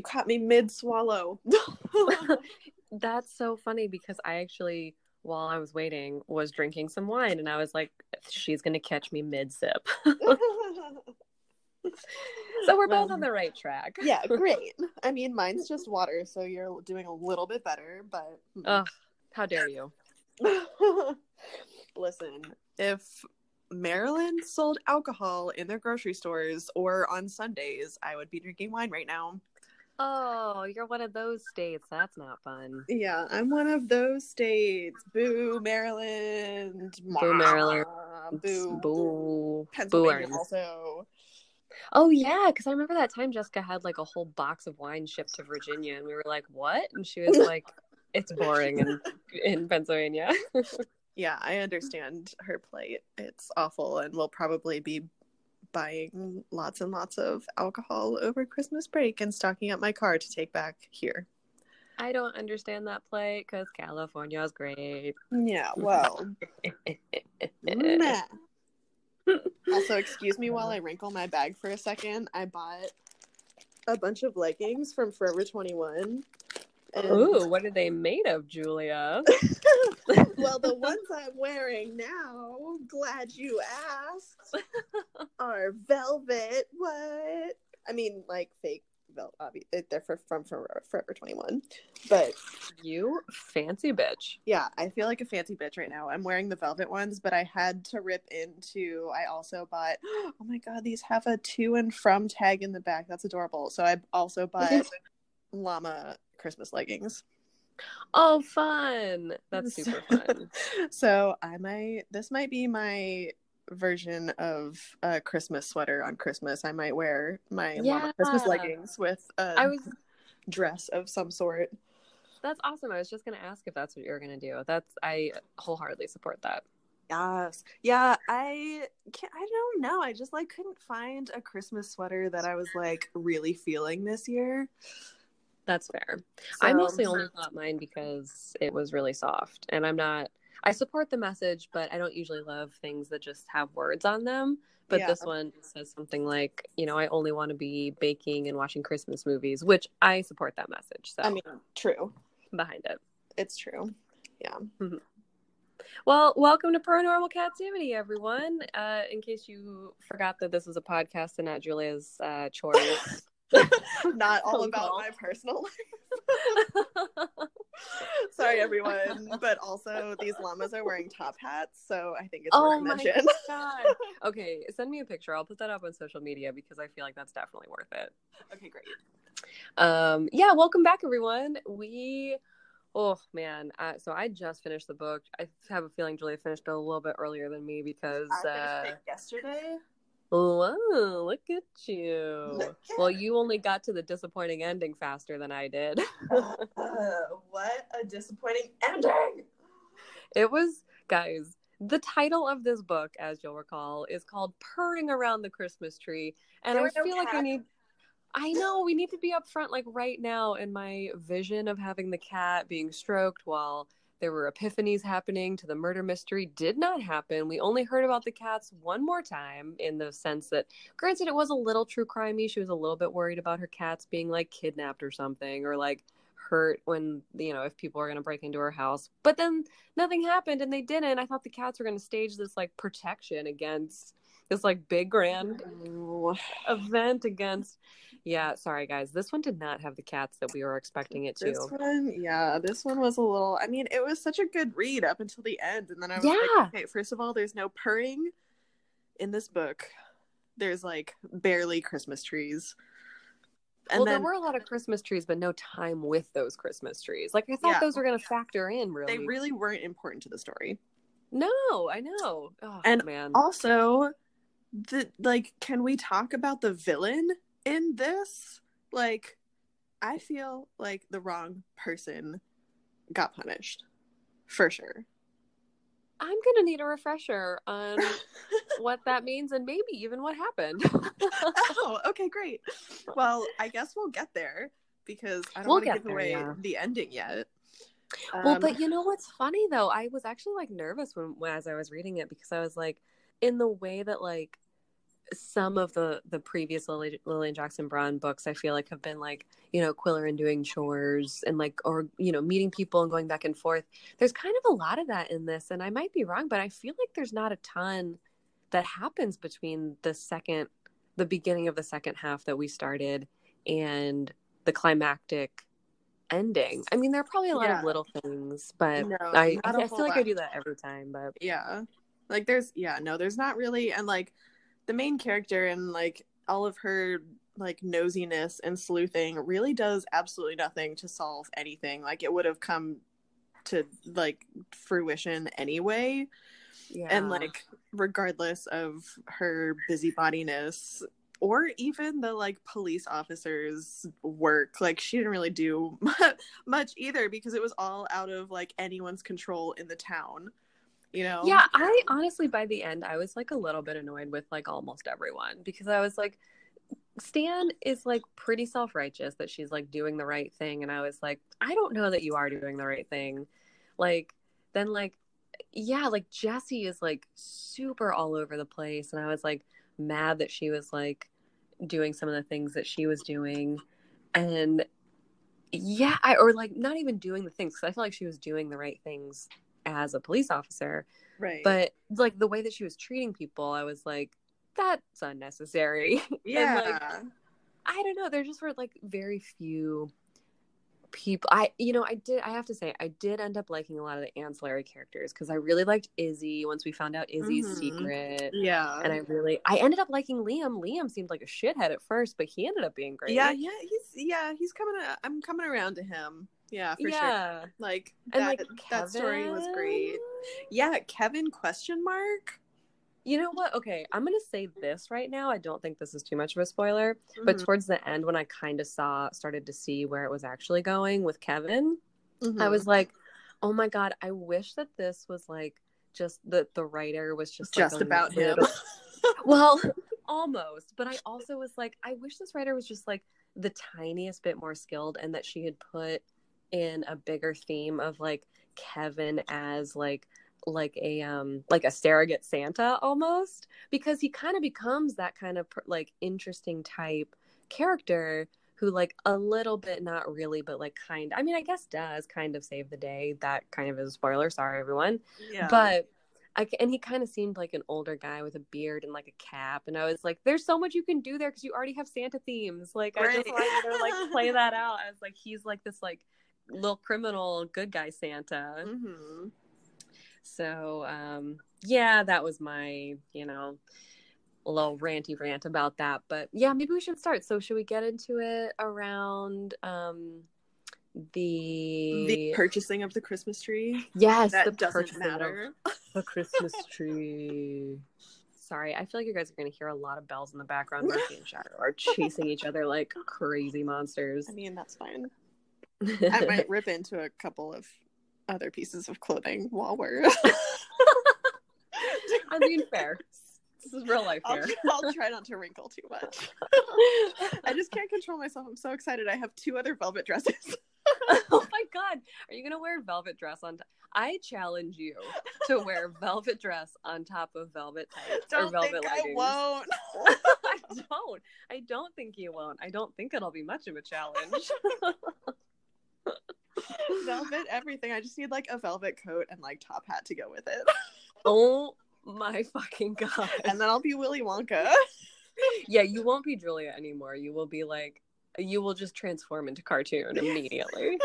you caught me mid swallow. That's so funny because I actually, while I was waiting, was drinking some wine and I was like, she's going to catch me mid sip. so we're both on the right track. yeah, great. I mean, mine's just water, so you're doing a little bit better, but mm. Ugh, how dare you? listen, if Maryland sold alcohol in their grocery stores or on Sundays, I would be drinking wine right now. Oh, you're one of those states. That's not fun. Yeah, I'm one of those states. Boo, Maryland. Boo, Maryland. Boo, Boo. Pennsylvania Booers. also. Oh, yeah. Because I remember that time Jessica had like a whole box of wine shipped to Virginia and we were like, what? And she was like, it's boring in, in Pennsylvania. Yeah, I understand her plight. It's awful, and we'll probably be buying lots and lots of alcohol over Christmas break and stocking up my car to take back here. I don't understand that play because California is great. Yeah, well. also, excuse me while I wrinkle my bag for a second. I bought a bunch of leggings from Forever 21. Ooh, what are they made of, Julia? well, the ones I'm wearing now, glad you asked, are velvet. What? I mean, like fake velvet. Obviously, they're for, from Forever 21. But You fancy bitch. yeah, I feel like a fancy bitch right now. I'm wearing the velvet ones, but I had to rip into. I also bought. Oh my god, these have a to and from tag in the back. That's adorable. So I also bought llama Christmas leggings. Oh, fun. That's super fun. so I might. This might be my version of a Christmas sweater on Christmas. I might wear my llama Christmas leggings with a I was. dress of some sort. That's awesome. I was just gonna ask if that's what you were gonna do. That's I wholeheartedly support that. Yes. Yeah, I can't, I don't know. I just like couldn't find a Christmas sweater that I was like really feeling this year. That's fair. I mostly only got mine because it was really soft, and I'm not. I support the message, but I don't usually love things that just have words on them. But Yeah. this one says something like, you know, I only want to be baking and watching Christmas movies, which I support that message. So I mean, true. behind it. It's true. Yeah. Well, welcome to Paranormal Captivity, everyone. Uh, in case you forgot that this is a podcast and not Julia's uh, chores. Not all about my personal life. Sorry, everyone. But also, these llamas are wearing top hats, so I think it's oh worth my mention. god! Okay, send me a picture. I'll put that up on social media because I feel like that's definitely worth it. okay, great. Um, yeah, welcome back, everyone. We, oh man, uh, so I just finished the book. I have a feeling Julia finished it a little bit earlier than me because. I Uh, it yesterday. Whoa, look at you. Look at Well, you only got to the disappointing ending faster than I did. Uh, what a disappointing ending. it was, guys, the title of this book, as you'll recall, is called Purring Around the Christmas Tree. And There I were no feel like I cats. need. I know we need to be upfront, like right now, in my vision of having the cat being stroked while there were epiphanies happening to the murder mystery did not happen. We only heard about the cats one more time in the sense that, granted, it was a little true crimey. She was a little bit worried about her cats being like kidnapped or something, or like hurt when you know if people are going to break into her house. But then nothing happened, and they didn't. I thought the cats were going to stage this like protection against this like big grand Oh, event against. Yeah, sorry guys, this one did not have the cats that we were expecting it to. This one, yeah, this one was a little. I mean, it was such a good read up until the end, and then I was Yeah. like, okay, first of all, there's no purring in this book. There's like barely Christmas trees, and well, then there were a lot of Christmas trees, but no time with those Christmas trees. Like I thought Yeah. those were going to factor in. Really, they really weren't important to the story. no, I know. Oh, And man, Also, the like, can we talk about the villain in this? Like, I feel like the wrong person got punished for sure. I'm gonna need a refresher on what that means and maybe even what happened. oh, okay, great. Well, I guess we'll get there because I don't We'll want to give there, away yeah. the ending yet. well, Um, but you know what's funny though? I was actually like nervous when, when as I was reading it because I was like, in the way that like some of the the previous Lily, Lillian Jackson Braun books, I feel like have been like you know Qwilleran doing chores and like or you know meeting people and going back and forth. There's kind of a lot of that in this, and I might be wrong, but I feel like there's not a ton that happens between the second, the beginning of the second half that we started and the climactic ending. I mean, there are probably a lot Yeah. of little things, but No, I, I, feel like I do that every time. But yeah like there's yeah no there's not really and like the main character and like all of her like nosiness and sleuthing really does absolutely nothing to solve anything. Like it would have come to like fruition anyway. Yeah, and like regardless of her busybodiness or even the like police officers work like she didn't really do much either because it was all out of like anyone's control in the town you know yeah, I honestly by the end I was like a little bit annoyed with like almost everyone because I was like. Stan is like pretty self righteous that she's like doing the right thing. And I was like, I don't know that you are doing the right thing. Like, then, like, yeah, like jesse is like super all over the place. And I was like mad that she was like doing some of the things that she was doing. And yeah, I, or like not even doing the things because I feel like she was doing the right things as a police officer. right But like the way that she was treating people, I was like, that's unnecessary. yeah like, I don't know. There just were like very few people. I, you know, I did, I have to say, I did end up liking a lot of the ancillary characters because I really liked Izzy once we found out Izzy's Mhm. secret. yeah And I really, I ended up liking Liam. Liam seemed like a shithead at first, but he ended up being great. yeah yeah he's yeah he's coming I'm coming around to him yeah for sure yeah. like And that, like that story was great yeah kevin question mark You know what? Okay, I'm gonna say this right now. I don't think this is too much of a spoiler, but Mhm. towards the end, when I kind of saw, started to see where it was actually going with Kevin, I Mhm. was like, oh my god, I wish that this was like just that the writer was just just a about him well, almost. But I also was like, I wish this writer was just like the tiniest bit more skilled and that she had put in a bigger theme of like Kevin as like like a um like a surrogate Santa almost because he kind of becomes that kind of like interesting type character who like a little bit not really but like kind I mean I guess does kind of save the day. That kind of is a spoiler. Sorry everyone. Yeah. But I, and he kind of seemed like an older guy with a beard and like a cap and i was like there's so much you can do there because you already have santa themes. Like i just Right. want you to like play that out as like he's like this like little criminal good guy santa hmm so um yeah that was my you know little ranty rant about that but yeah maybe we should start so should we get into it around um the, the purchasing of the christmas tree yes that the doesn't purchasing of matter the Christmas tree. Sorry, I feel like you guys are going to hear a lot of bells in the background. Murphy and Shadow are chasing each other like crazy monsters. i mean that's fine i might rip into a couple of other pieces of clothing while we're I mean, fair. This is real life I'll. I'll try not to wrinkle too much i just can't control myself i'm so excited i have two other velvet dresses oh my god, are you going to wear a velvet dress on? T- I challenge you to wear velvet dress on top of velvet tights or don't velvet think leggings. i won't I don't. I don't think you won't. I don't think it'll be much of a challenge. velvet everything i just need like a velvet coat and like top hat to go with it oh my fucking god. and then i'll be willy wonka yeah, you won't be Julia anymore. You will be like, you will just transform into cartoon immediately.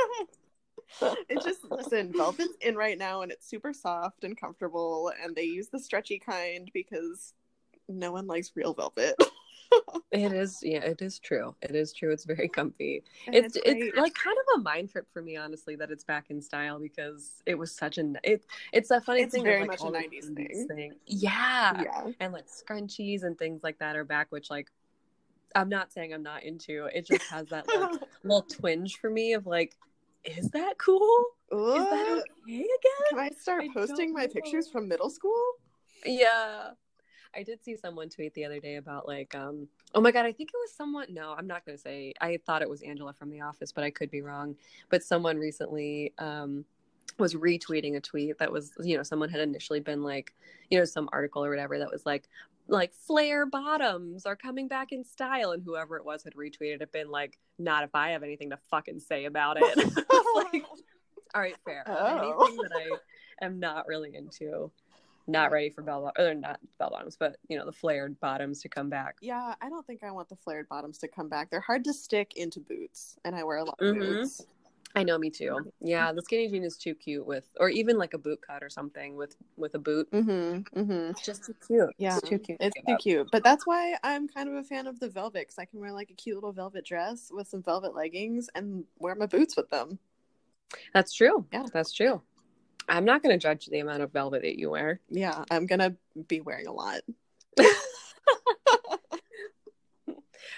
it's just listen velvet's in right now and it's super soft and comfortable and they use the stretchy kind because no one likes real velvet it is, yeah, it is true. It is true. It's very comfy. And It's it's, great. like kind of a mind trip for me, honestly, that it's back in style because it was such a it. It's a funny It's thing. of, very like, much a 90s 90s thing. Yeah. yeah and like scrunchies and things like that are back, which like I'm not saying I'm not into. It just has that like little twinge for me of like is that cool? Ugh. Is that okay again? Can I start I posting my know. pictures from middle school? Yeah. I did see someone tweet the other day about like um oh my god, I think it was someone no, I'm not going to say. I thought it was Angela from the office, but I could be wrong. But someone recently um was retweeting a tweet that was, you know, someone had initially been like, you know, some article or whatever that was like like flare bottoms are coming back in style and whoever it was had retweeted it been like not if I have anything to fucking say about it. like, all right, fair. Oh. Anything that I am not really into not ready for bell or not bell bottoms, but you know the flared bottoms to come back. Yeah, I don't think I want the flared bottoms to come back. They're hard to stick into boots, and I wear a lot of Mhm. boots. I know, me too. Yeah, the skinny jean is too cute with, or even like a boot cut or something with with a boot. Mm-hmm. Mm-hmm. It's just too cute. Yeah, it's too cute. It's too cute, but that's why I'm kind of a fan of the velvet. 'cause I can wear like a cute little velvet dress with some velvet leggings and wear my boots with them. That's true. Yeah. that's true. I'm not going to judge the amount of velvet that you wear. Yeah, I'm gonna be wearing a lot.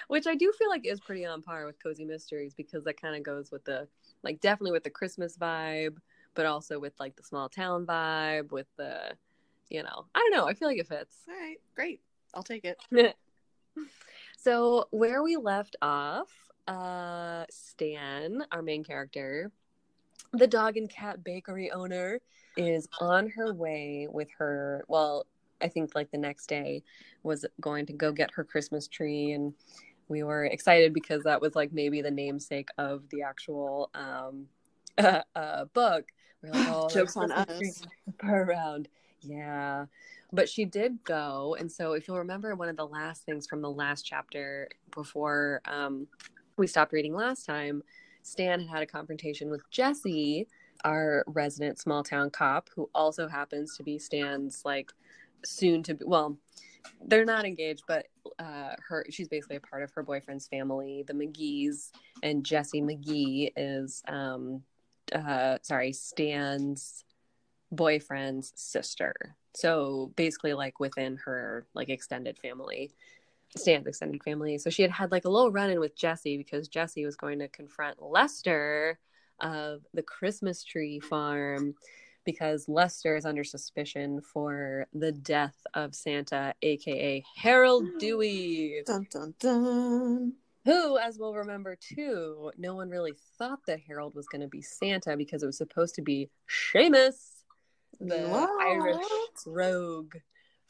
which I do feel like is pretty on par with Cozy Mysteries because that kind of goes with the like definitely with the Christmas vibe, but also with like the small town vibe, with the you know I don't know I feel like it fits. All right, great. I'll take it. so where we left off, uh, Stan, our main character, the dog and cat bakery owner, is on her way with her. Well, I think like the next day was going to go get her Christmas tree and we were excited because that was like maybe the namesake of the actual um uh, uh book we're like oh Jokes on us. per around yeah but she did go and so if you'll remember one of the last things from the last chapter before um we stopped reading last time stan had had a confrontation with jesse our resident small town cop who also happens to be stan's like soon to be well they're not engaged but uh her she's basically a part of her boyfriend's family the mcgees and jesse mcgee is um uh sorry stan's boyfriend's sister. So basically like within her like extended family stan's extended family so she had had like a little run-in with jesse because jesse was going to confront lester of the christmas tree farm because Lester is under suspicion for the death of Santa, aka Harold Dewey, Dun dun dun. who, as we'll remember too, no one really thought that Harold was going to be Santa because it was supposed to be Seamus, the What? Irish rogue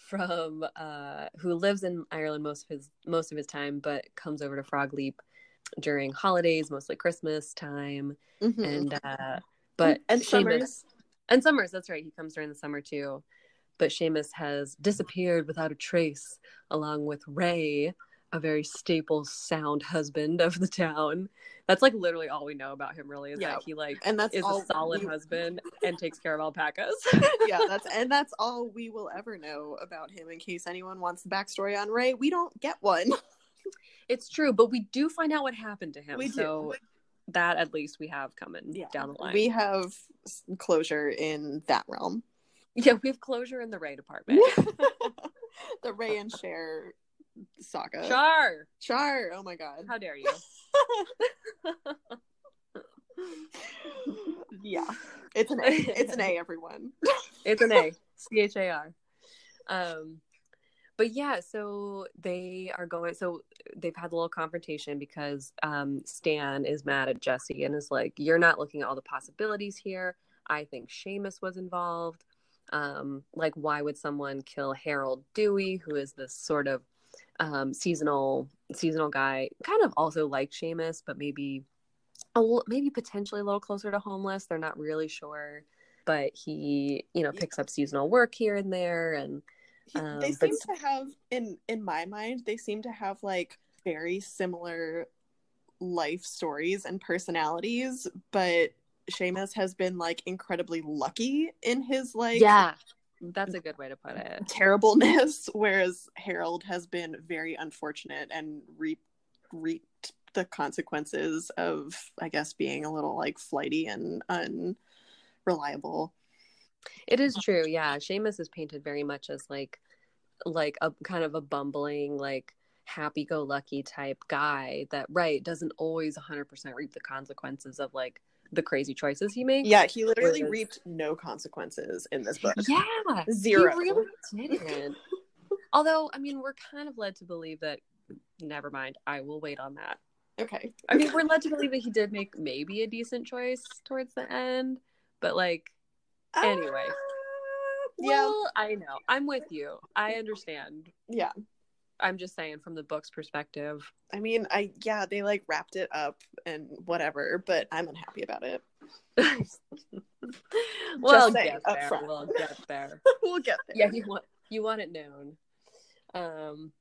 from uh, who lives in Ireland most of his most of his time, but comes over to Frog Ledge during holidays, mostly Christmas time, Mhm. and uh, but and Seamus- summers. and Summers, that's right. He comes during the summer too. But Seamus has disappeared without a trace, along with Ray, a very staple, sound husband of the town. That's like literally all we know about him, really, is Yeah. that he like And that's is a solid we- husband and takes care of alpacas. yeah, that's and that's all we will ever know about him. In case anyone wants the backstory on Ray, we don't get one. it's true, but we do find out what happened to him. We do. so that at least we have coming down the line. We have closure in that realm. yeah, we have closure in the Ray department. the Ray and Cher saga. Char, Char. Oh my god. how dare you? yeah. It's an A. It's an A, everyone. It's an A. C H A R. Um, but yeah, so they are going. So they've had a little confrontation because um, Stan is mad at Jesse and is like, "You're not looking at all the possibilities here. I think Seamus was involved. Um, like, why would someone kill Harold Dewey, who is this sort of um, seasonal seasonal guy, kind of also like Seamus, but maybe a maybe potentially a little closer to homeless. They're not really sure." but he you know picks up seasonal work here and there and Um, they but- seem to have in in my mind they seem to have like very similar life stories and personalities but Seamus has been like incredibly lucky in his like yeah that's a mm, good way to put mm, it. terribleness whereas Harold has been very unfortunate and reaped reaped the consequences of I guess being a little like flighty and unreliable. It is true yeah. Seamus is painted very much as like like a kind of a bumbling like happy-go-lucky type guy that right doesn't always 100% reap the consequences of like the crazy choices he makes. Yeah, he literally reaped no consequences in this book. Yeah, Zero. He really didn't. Although, I mean, we're kind of led to believe that. Never mind. I will wait on that. Okay. I mean, we're led to believe that he did make maybe a decent choice towards the end, but like, Anyway. Uh, yeah. well, I know. I'm with you. I understand. Yeah. I'm just saying from the book's perspective. I mean, I yeah, they like wrapped it up and whatever, but I'm unhappy about it. we'll get there. We'll get there. we'll get there. yeah you want you want it known um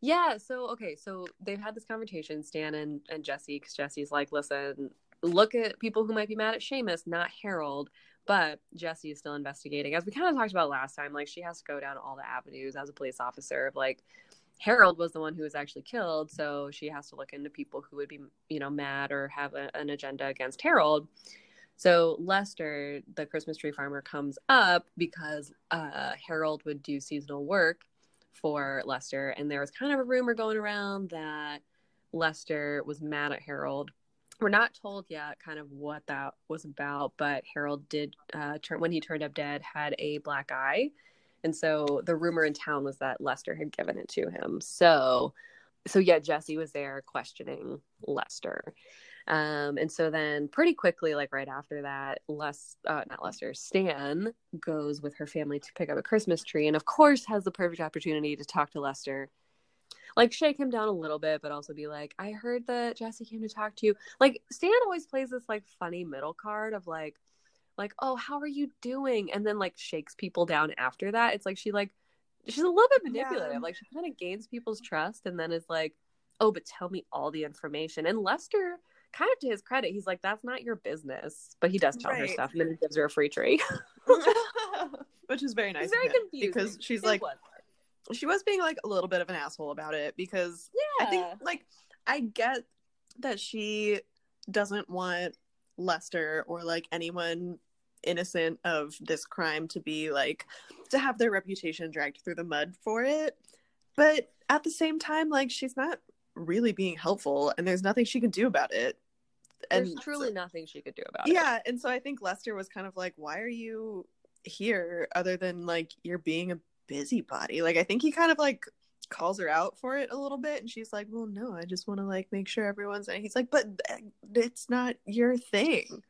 yeah so okay so they've had this conversation stan and, and jesse because jesse's like listen look at people who might be mad at Seamus, not harold but jesse is still investigating as we kind of talked about last time like she has to go down all the avenues as a police officer of like harold was the one who was actually killed so she has to look into people who would be you know mad or have a, an agenda against harold so Lester, the Christmas tree farmer, comes up because uh, Harold would do seasonal work for Lester, and there was kind of a rumor going around that Lester was mad at Harold. We're not told yet, kind of what that was about, but Harold did uh, turn when he turned up dead had a black eye, and so the rumor in town was that Lester had given it to him. So, so yeah, Jesse was there questioning Lester. Um, and so then pretty quickly, like right after that, Les, uh, not Lester, Stan goes with her family to pick up a Christmas tree and of course has the perfect opportunity to talk to Lester. Like shake him down a little bit, but also be like, I heard that Jesse came to talk to you. Like Stan always plays this like funny middle card of like, like, oh, how are you doing? And then like shakes people down after that. It's like she like she's a little bit manipulative. Yeah. Like she kind of gains people's trust and then is like, oh, but tell me all the information. And Lester kind of to his credit, he's like, "That's not your business," but he does tell her stuff, and then he gives her a free tree. Which is very nice. It's very confusing because she's It like was. she was being like a little bit of an asshole about it because yeah, I think like I get that she doesn't want Lester or like anyone innocent of this crime to be like to have their reputation dragged through the mud for it. But at the same time, like she's not really being helpful and there's nothing she can do about it. there's And truly nothing she could do about it. yeah, and so I think Lester was kind of like, why are you here other than like you're being a busybody? Like I think he kind of like calls her out for it a little bit and she's like, "Well, no, I just want to like make sure everyone's and he's like, "But eh, it's not your thing."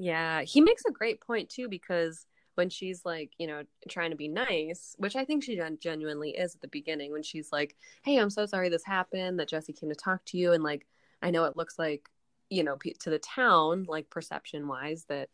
Yeah, he makes a great point too because when she's like, you know, trying to be nice, which I think she genuinely is at the beginning, when she's like, "Hey, I'm so sorry this happened. That Jesse came to talk to you, and like, I know it looks like, you know, to the town, like perception wise, that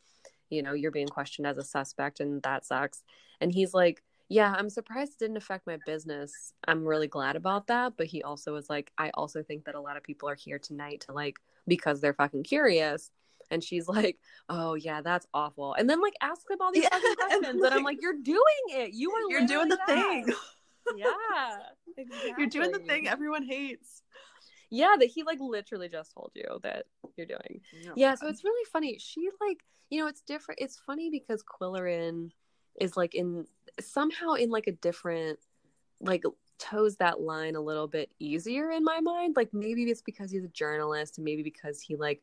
you know you're being questioned as a suspect, and that sucks." And he's like, "Yeah, I'm surprised it didn't affect my business. I'm really glad about that." But he also was like, "I also think that a lot of people are here tonight to like because they're fucking curious." And she's like, "Oh yeah, that's awful." And then like ask him all these Yeah, fucking and, questions, and, I'm like- like, "You're doing it. You are. You're doing the literally thing. that." Yeah, You're doing the thing everyone hates. Yeah, that he like literally just told you that you're doing. Yeah, so it's really funny. She like, you know, it's different. It's funny because Qwilleran is like in somehow in like a different like toes that line a little bit easier in my mind. Like maybe it's because he's a journalist and maybe because he like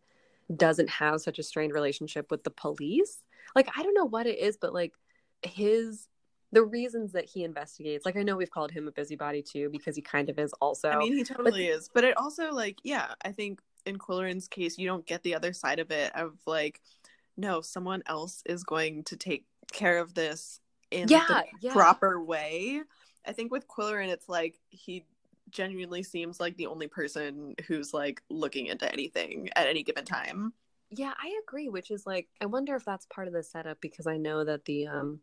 doesn't have such a strained relationship with the police. Like I don't know what it is, but like his the reasons that he investigates. Like I know we've called him a busybody too because he kind of is also. I mean, he totally is. But it also like, yeah, I think in Qwilleran's case, you don't get the other side of it of like, no, someone else is going to take care of this in yeah, the yeah. proper way. I think with Quillerin, it's like he genuinely seems like the only person who's like looking into anything at any given time. Yeah, I agree. Which is like, I wonder if that's part of the setup because I know that the um,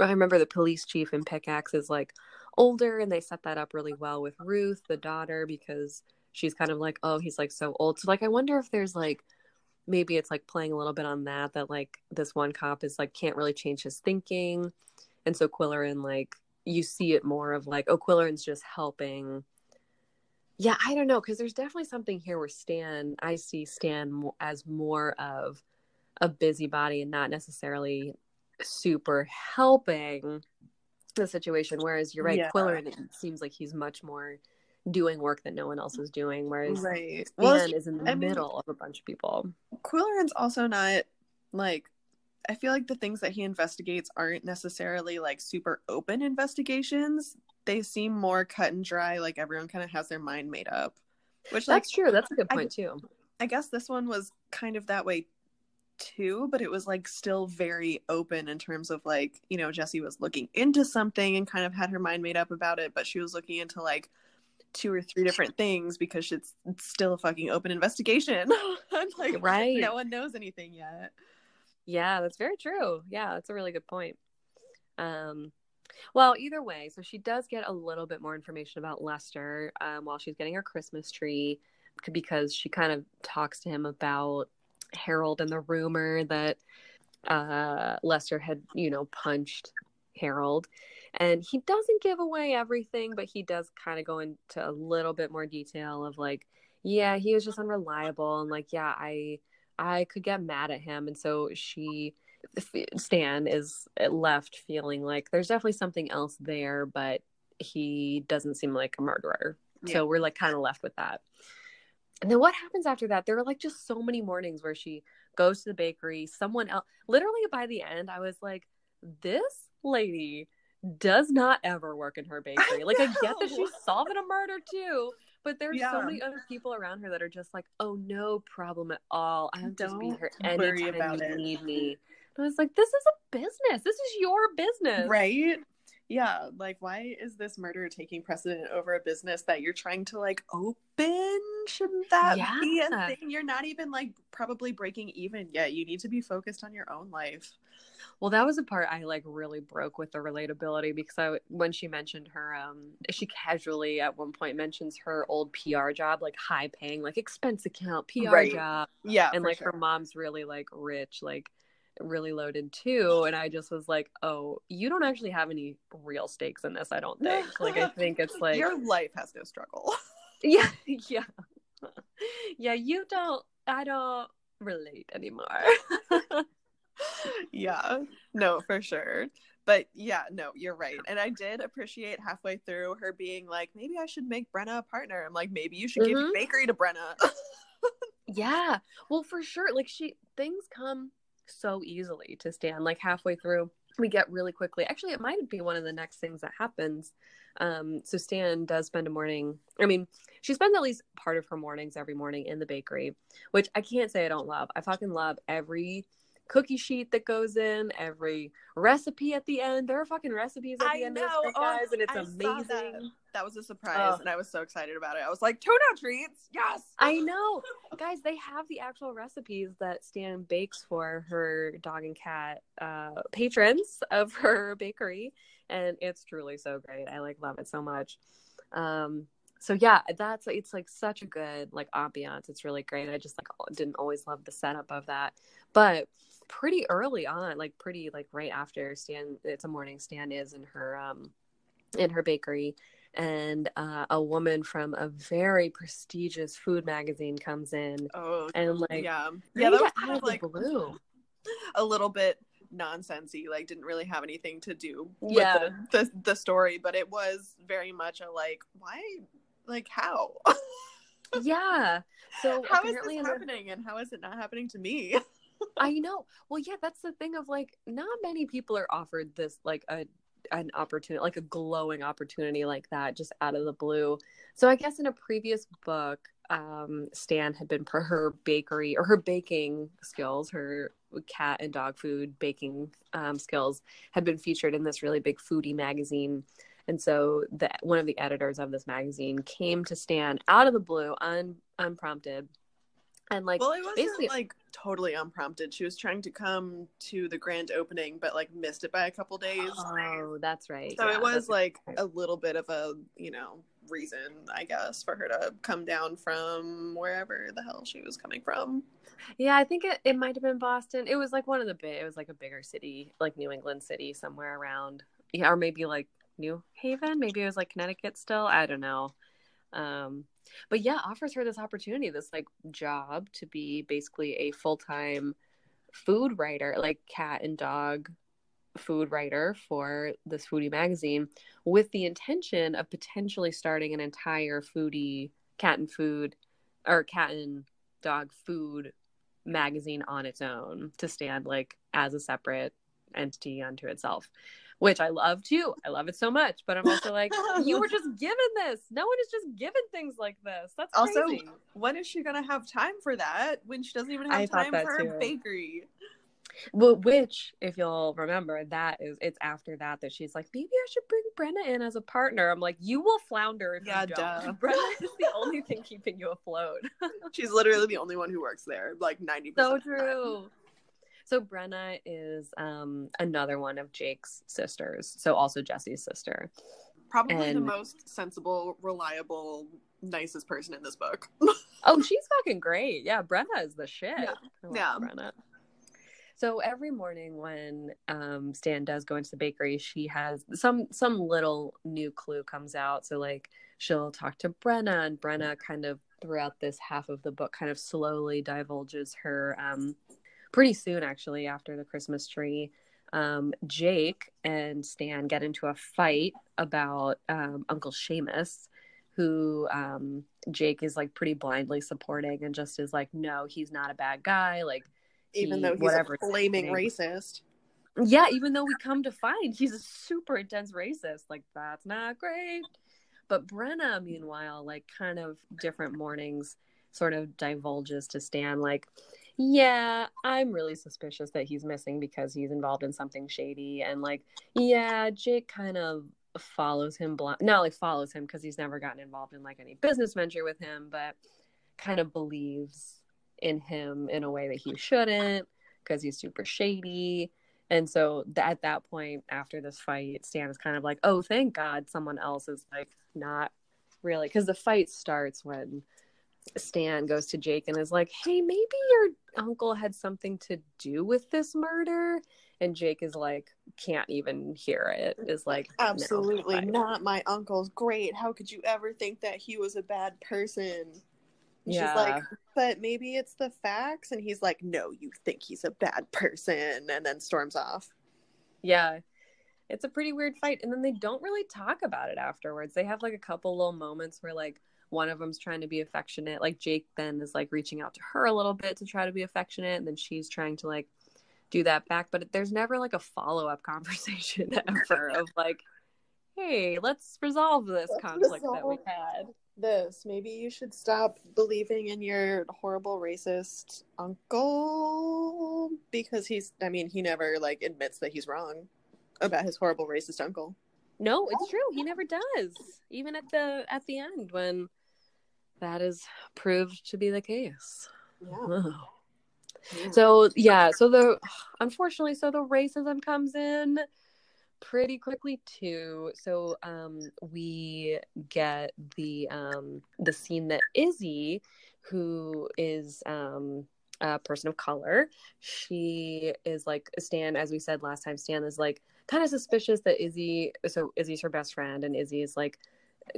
I remember the police chief in Pickax is like older, and they set that up really well with Ruth, the daughter, because she's kind of like, oh, he's like so old. So like, I wonder if there's like maybe it's like playing a little bit on that that like this one cop is like can't really change his thinking, and so Qwilleran like you see it more of like, oh, Qwilleran's just helping. Yeah, I don't know because there's definitely something here where Stan, I see Stan as more of a busybody and not necessarily super helping the situation. Whereas you're right, Yeah. Qwilleran it seems like he's much more doing work that no one else is doing, whereas right. Stan Well, is in the I mean- middle of a bunch of people. Quillen's also not like I feel like the things that he investigates aren't necessarily like super open investigations. They seem more cut and dry, like everyone kind of has their mind made up. Which like That's true. That's a good I- point too. I guess this one was kind of that way too, but it was like still very open in terms of like, you know, jesse was looking into something and kind of had her mind made up about it, but she was looking into like two or three different things because it's, it's still a fucking open investigation. like Right. no one knows anything yet. Yeah, that's very true. Yeah, that's a really good point. Um, well, either way, so she does get a little bit more information about Lester um, while she's getting her Christmas tree because she kind of talks to him about Harold and the rumor that uh, Lester had, you know, punched Harold. And he doesn't give away everything, but he does kind of go into a little bit more detail of like, yeah, he was just unreliable, and like, yeah, I I could get mad at him. And so she, Stan is left feeling like there's definitely something else there, but he doesn't seem like a murderer. Yeah. So we're like kind of left with that. And then what happens after that? There are like just so many mornings where she goes to the bakery, someone else, literally by the end, I was like, this lady does not ever work in her bakery. Like, I get that she's solving a murder too, but there's so many other people around her that are just like, oh, no problem at all. I'll just be Don't here anytime about you it. need me. I was like, this is a business. This is your business. Right? Yeah, like why is this murder taking precedent over a business that you're trying to like open? Shouldn't that be a thing? You're not even like probably breaking even yet. You need to be focused on your own life. Well, that was the part I like really broke with the relatability because I when she mentioned her um she casually at one point mentions her old PR job like high paying like expense account PR Right. job Yeah, and like sure. her mom's really like rich like really loaded too and I just was like oh you don't actually have any real stakes in this I don't think like I think it's like your life has no struggle. yeah yeah yeah you don't I don't relate anymore yeah, no, for sure. But yeah, no, you're right. And I did appreciate halfway through her being like, maybe I should make Brenna a partner. I'm like, maybe you should give your Mhm. bakery to Brenna. Yeah. Well, for sure. Like she things come so easily to Stan. Like halfway through, we get really quickly. Actually, it might be one of the next things that happens. Um, so Stan does spend a morning. I mean, she spends at least part of her mornings every morning in the bakery, which I can't say I don't love. I fucking love every cookie sheet that goes in, every recipe at the end. There are fucking recipes at the I end of know. this, Oh, guys, and it's I saw that. amazing. that was a surprise, Ugh. and I was so excited about it. I was like, tuna treats, yes. I know. Guys, they have the actual recipes that Stan bakes for her dog and cat uh, patrons of her bakery. And it's truly so great. I like love it so much. Um, so yeah, that's it's like such a good like ambiance. It's really great. I just like didn't always love the setup of that. But pretty early on, like pretty like right after Stan it's a morning Stan is in her um in her bakery and uh, a woman from a very prestigious food magazine comes in Oh, and like yeah, yeah. That was kind of like blue. a little bit nonsensy. Like, didn't really have anything to do with Yeah. the, the the story, but it was very much a like, why, like, how? yeah. So how is this in the- happening, and how is it not happening to me? I know. Well, yeah, that's the thing of like not many people are offered this like a an opportunity like a glowing opportunity like that just out of the blue. So I guess in a previous book, um Stan had been for her bakery or her baking skills, her cat and dog food baking um, skills had been featured in this really big foodie magazine. And so the one of the editors of this magazine came to Stan out of the blue, un, unprompted, and like well, it wasn't basically- like totally unprompted. She was trying to come to the grand opening, but like missed it by a couple days. Oh, that's right. So Yeah, it was like right. a little bit of a, you know, reason, I guess, for her to come down from wherever the hell she was coming from. Yeah, I think it, it might have been Boston. It was like one of the big, it was like a bigger city, like New England city, somewhere around. Yeah, or maybe like New Haven. Maybe it was like Connecticut still. I don't know. Um, but yeah, offers her this opportunity, this like job to be basically a full time food writer, like cat and dog food writer for this foodie magazine with the intention of potentially starting an entire foodie cat and food or cat and dog food magazine on its own to stand like as a separate entity unto itself which I love too. I love it so much, but I'm also like, you were just given this. No one is just given things like this. That's crazy. Also, when is she gonna have time for that when she doesn't even have I time for too. her bakery? Well, which, if you'll remember, that is it's after that that she's like, maybe I should bring Brenna in as a partner. I'm like, you will flounder if Yeah, you don't. duh. Brenna is the only thing keeping you afloat. She's literally the only one who works there, like ninety. percent so true. So Brenna is um another one of Jake's sisters. So also Jesse's sister. Probably the most sensible, reliable, nicest person in this book. Oh, she's fucking great. Yeah, Brenna is the shit. Yeah. Yeah. Brenna. So every morning when um, Stan does go into the bakery, she has some some little new clue comes out. So like she'll talk to Brenna, and Brenna kind of throughout this half of the book kind of slowly divulges her. Um, pretty soon, actually, after the Christmas tree, um, Jake and Stan get into a fight about um, Uncle Seamus, who um, Jake is like pretty blindly supporting and just is like, no, he's not a bad guy. Like, Even he- though he's whatever a flaming racist. yeah, even though we come to find he's a super intense racist. Like, that's not great. But Brenna, meanwhile, like, kind of different mornings, sort of divulges to Stan, like, yeah, I'm really suspicious that he's missing because he's involved in something shady. And, like, yeah, Jake kind of follows him blind not like follows him because he's never gotten involved in like any business venture with him but kind of believes in him in a way that he shouldn't because he's super shady and so th- at that point after this fight stan is kind of like oh thank god someone else is like not really because the fight starts when stan goes to jake and is like hey maybe your uncle had something to do with this murder and jake is like can't even hear it is like Absolutely bye. not. My uncle's great. How could you ever think that he was a bad person? And Yeah. She's like, but maybe it's the facts. And he's like, no, you think he's a bad person. And then storms off. Yeah. It's a pretty weird fight. And then they don't really talk about it afterwards. They have like a couple little moments where like one of them's trying to be affectionate. Like Jake then is like reaching out to her a little bit to try to be affectionate. And then she's trying to like do that back. But there's never like a follow up conversation ever of like, hey, let's resolve this Let's conflict that we had. This. Maybe you should stop believing in your horrible racist uncle because he's, I mean, he never like admits that he's wrong about his horrible racist uncle. No, it's true. He never does. Even at the at the end when that is proved to be the case. Yeah. Oh. So yeah, so the unfortunately, so the racism comes in pretty quickly too. So um, we get the um, the scene that Izzy, who is um, a person of color, she is like Stan, as we said last time. Stan is like kind of suspicious that Izzy. So Izzy's her best friend, and Izzy is like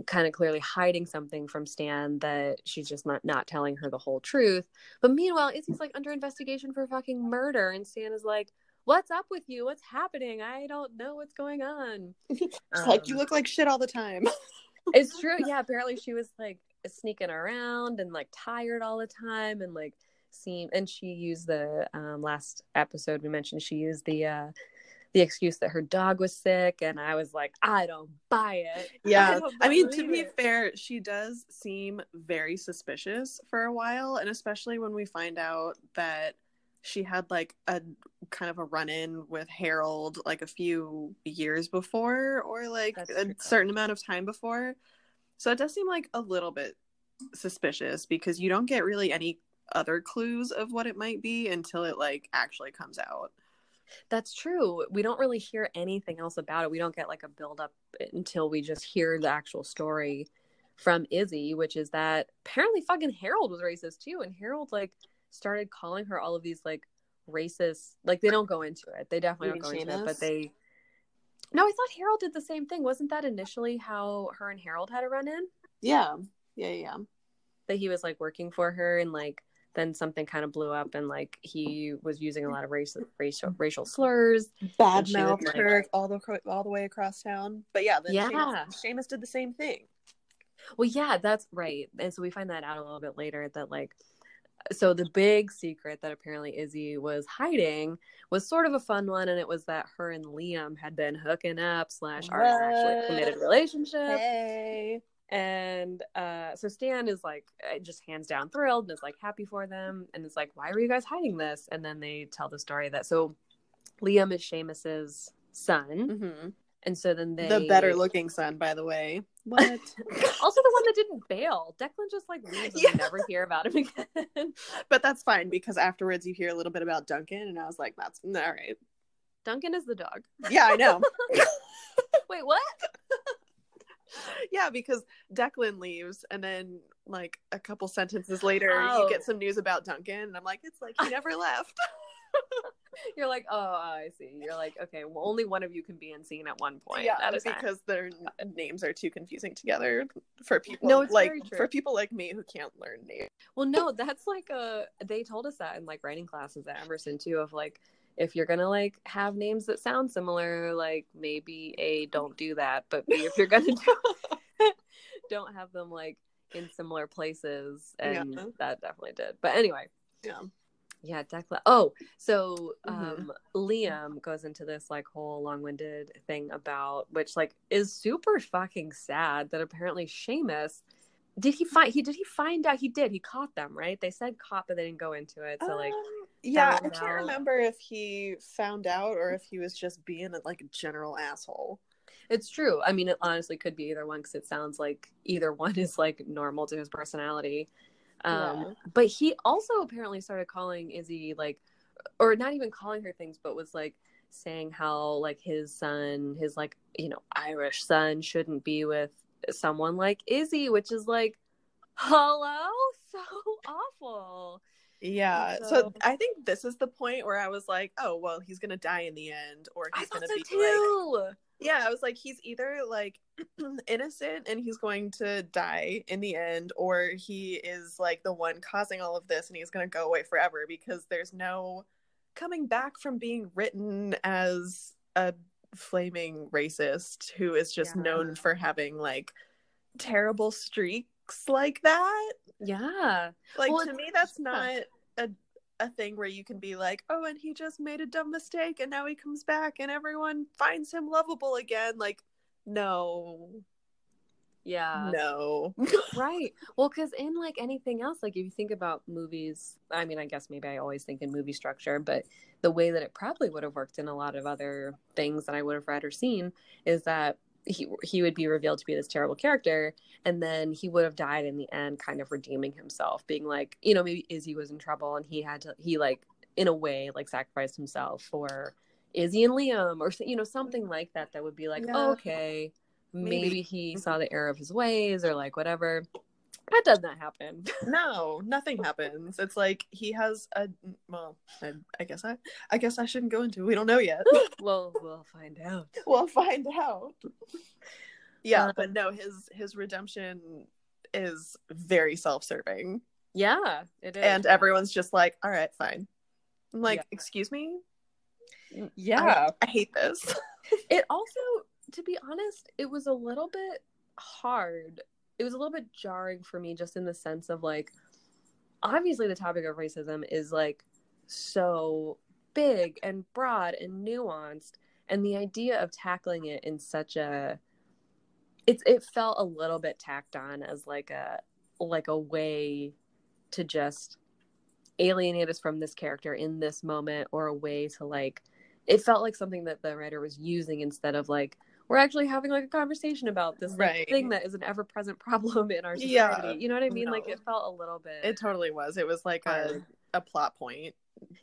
kind of clearly hiding something from Stan that she's just not not telling her the whole truth. But meanwhile, Izzy's like under investigation for fucking murder, and Stan is like, "What's up with you? What's happening? I don't know what's going on." It's like, Um, you look like shit all the time. It's true. Yeah, apparently she was like sneaking around and like tired all the time, and like seem. And she used the um, last episode we mentioned. She used the uh, the excuse that her dog was sick, and I was like, I don't buy it. Yeah. don't I mean, to be it. fair, she does seem very suspicious for a while. And especially when we find out that she had like a kind of a run in with Harold like a few years before or like That's a true. certain amount of time before. So it does seem like a little bit suspicious because you don't get really any other clues of what it might be until it like actually comes out. That's true. We don't really hear anything else about it. We don't get like a build up until we just hear the actual story from Izzy, which is that apparently fucking Harold was racist too. And Harold like started calling her all of these like racist like they don't go into it. They definitely don't go into it, but they No, I thought Harold did the same thing. Wasn't that initially how her and Harold had a run in? Yeah. Yeah, yeah. That he was like working for her and like then something kind of blew up and like he was using a lot of race, racial racial slurs. Bad mouth like- her all the all the way across town. But yeah, then Yeah. Seamus, Seamus did the same thing. Well, yeah, that's right. And so we find that out a little bit later that like so the big secret that apparently Izzy was hiding was sort of a fun one, and it was that her and Liam had been hooking up slash are actually committed relationship. Hey. And uh, so Stan is like uh, just hands down thrilled and is like happy for them, and is like, "Why were you guys hiding this?" And then they tell the story that so Liam is Seamus's son, hmm and so then they The better looking son, by the way. What? also the one that didn't bail. Declan just like leaves and Yeah. never hear about him again. but that's fine because afterwards you hear a little bit about Duncan, and I was like, that's all right. Duncan is the dog. Yeah, I know. Wait, what? yeah, because Declan leaves, and then like a couple sentences later, Oh. you get oh. some news about Duncan, and I'm like, it's like he never left. You're like, oh, I see. You're like, okay, well, only one of you can be in scene at one point. yeah, at a time. because their names are too confusing together for people. No, it's like very true. for people like me who can't learn names. Well, no, that's like a. They told us that in like writing classes at Emerson too. Of like, if you're gonna like have names that sound similar, like maybe a don't do that, but b if you're gonna do, don't have them like in similar places, and Yeah. that definitely did. But anyway, Yeah. yeah, Declan. Oh, so Mhm. um, Liam goes into this like whole long-winded thing about which like is super fucking sad that apparently Seamus did he find he did he find out he did he caught them right they said caught but they didn't go into it so like Um, yeah, I can't out- remember if he found out or if he was just being a, like a general asshole. it's true. I mean it honestly could be either one because it sounds like either one is like normal to his personality. Um Yeah. but he also apparently started calling izzy like or not even calling her things but was like saying how like his son his like you know irish son shouldn't be with someone like izzy which is like hello? So awful Yeah. So- So, I think this is the point where I was like, oh, well, he's going to die in the end or he's going so to be like too Yeah, I was like he's either like innocent and he's going to die in the end or he is like the one causing all of this and he's going to go away forever because there's no coming back from being written as a flaming racist who is just Yeah. known for having like terrible streaks like that. Yeah. Like Well, to me, that's not a a thing where you can be like, oh, and he just made a dumb mistake, and now he comes back, and everyone finds him lovable again. Like, no, yeah. No, right. Well because in like anything else like if you think about movies i mean i guess maybe i always think in movie structure but the way that it probably would have worked in a lot of other things that i would have read or seen is that he he would be revealed to be this terrible character and then he would have died in the end kind of redeeming himself being like you know maybe izzy was in trouble and he had to he like in a way like sacrificed himself for izzy and liam or you know something like that that would be like Yeah. okay maybe. Maybe. he mm-hmm. saw the error of his ways or like whatever that does not happen no, nothing happens. It's like he has a well. I, I guess I, I guess I shouldn't go into. it. We don't know yet. well we'll find out we'll find out. Yeah, Um, but no, his his redemption is very self-serving, yeah it is and everyone's just like, all right, fine. I'm like, Yeah. excuse me. yeah I hate this. it also to be honest it was a little bit hard it was a little bit jarring for me just in the sense of like obviously the topic of racism is like so big and broad and nuanced and the idea of tackling it in such a it's it felt a little bit tacked on as like a like a way to just alienate us from this character in this moment or a way to like it felt like something that the writer was using instead of like we're actually having like a conversation about this like, Right. thing that is an ever-present problem in our society Yeah. you know what i mean like it felt a little bit It totally was. It was like a, hard. a plot point.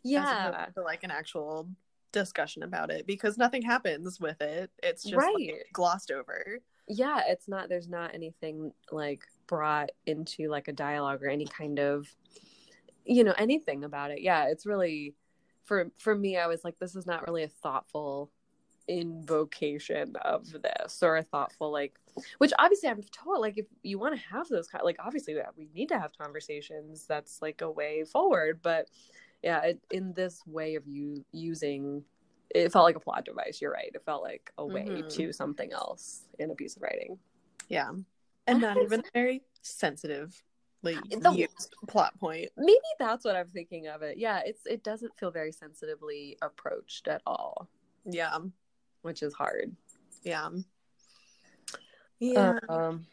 yeah to like an actual discussion about it because nothing happens with it. It's just Right. like, glossed over. yeah it's not there's not anything like brought into like a dialogue or any kind of you know anything about it yeah it's really for for me i was like this is not really a thoughtful invocation of this or a thoughtful like which obviously i'm told like if you want to have those kind like obviously we need to have conversations that's like a way forward but yeah it, in this way of you using it felt like a plot device you're right it felt like a way Mhm. to something else in a piece of writing Yeah. And not even very sensitive like The- used plot point. maybe that's what i'm thinking of it yeah it's it doesn't feel very sensitively approached at all Yeah. Which is hard Yeah. Yeah. Um,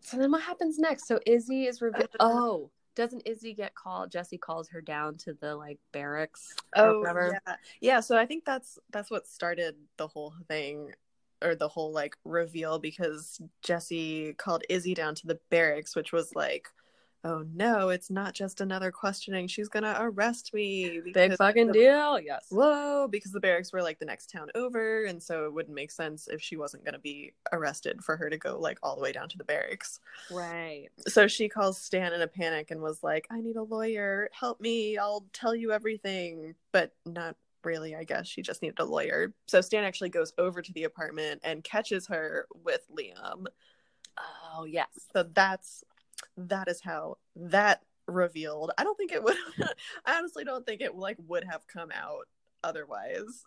so then what happens next? So Izzy is revealed. Oh, doesn't Izzy get called? Jesse calls her down to the like barracks. or oh whatever. yeah. Yeah, so I think that's that's what started the whole thing or the whole like reveal because Jesse called Izzy down to the barracks, which was like, oh no, it's not just another questioning. She's gonna arrest me. Big fucking the- deal. Yes. Whoa, because the barracks were like the next town over, and so it wouldn't make sense if she wasn't gonna be arrested for her to go like all the way down to the barracks. Right. So she calls Stan in a panic and was like, I need a lawyer. Help me. I'll tell you everything. But not really, I guess. She just needed a lawyer. So Stan actually goes over to the apartment and catches her with Liam. Oh yes. So that's that is how that revealed. I don't think it would I honestly don't think it like would have come out otherwise.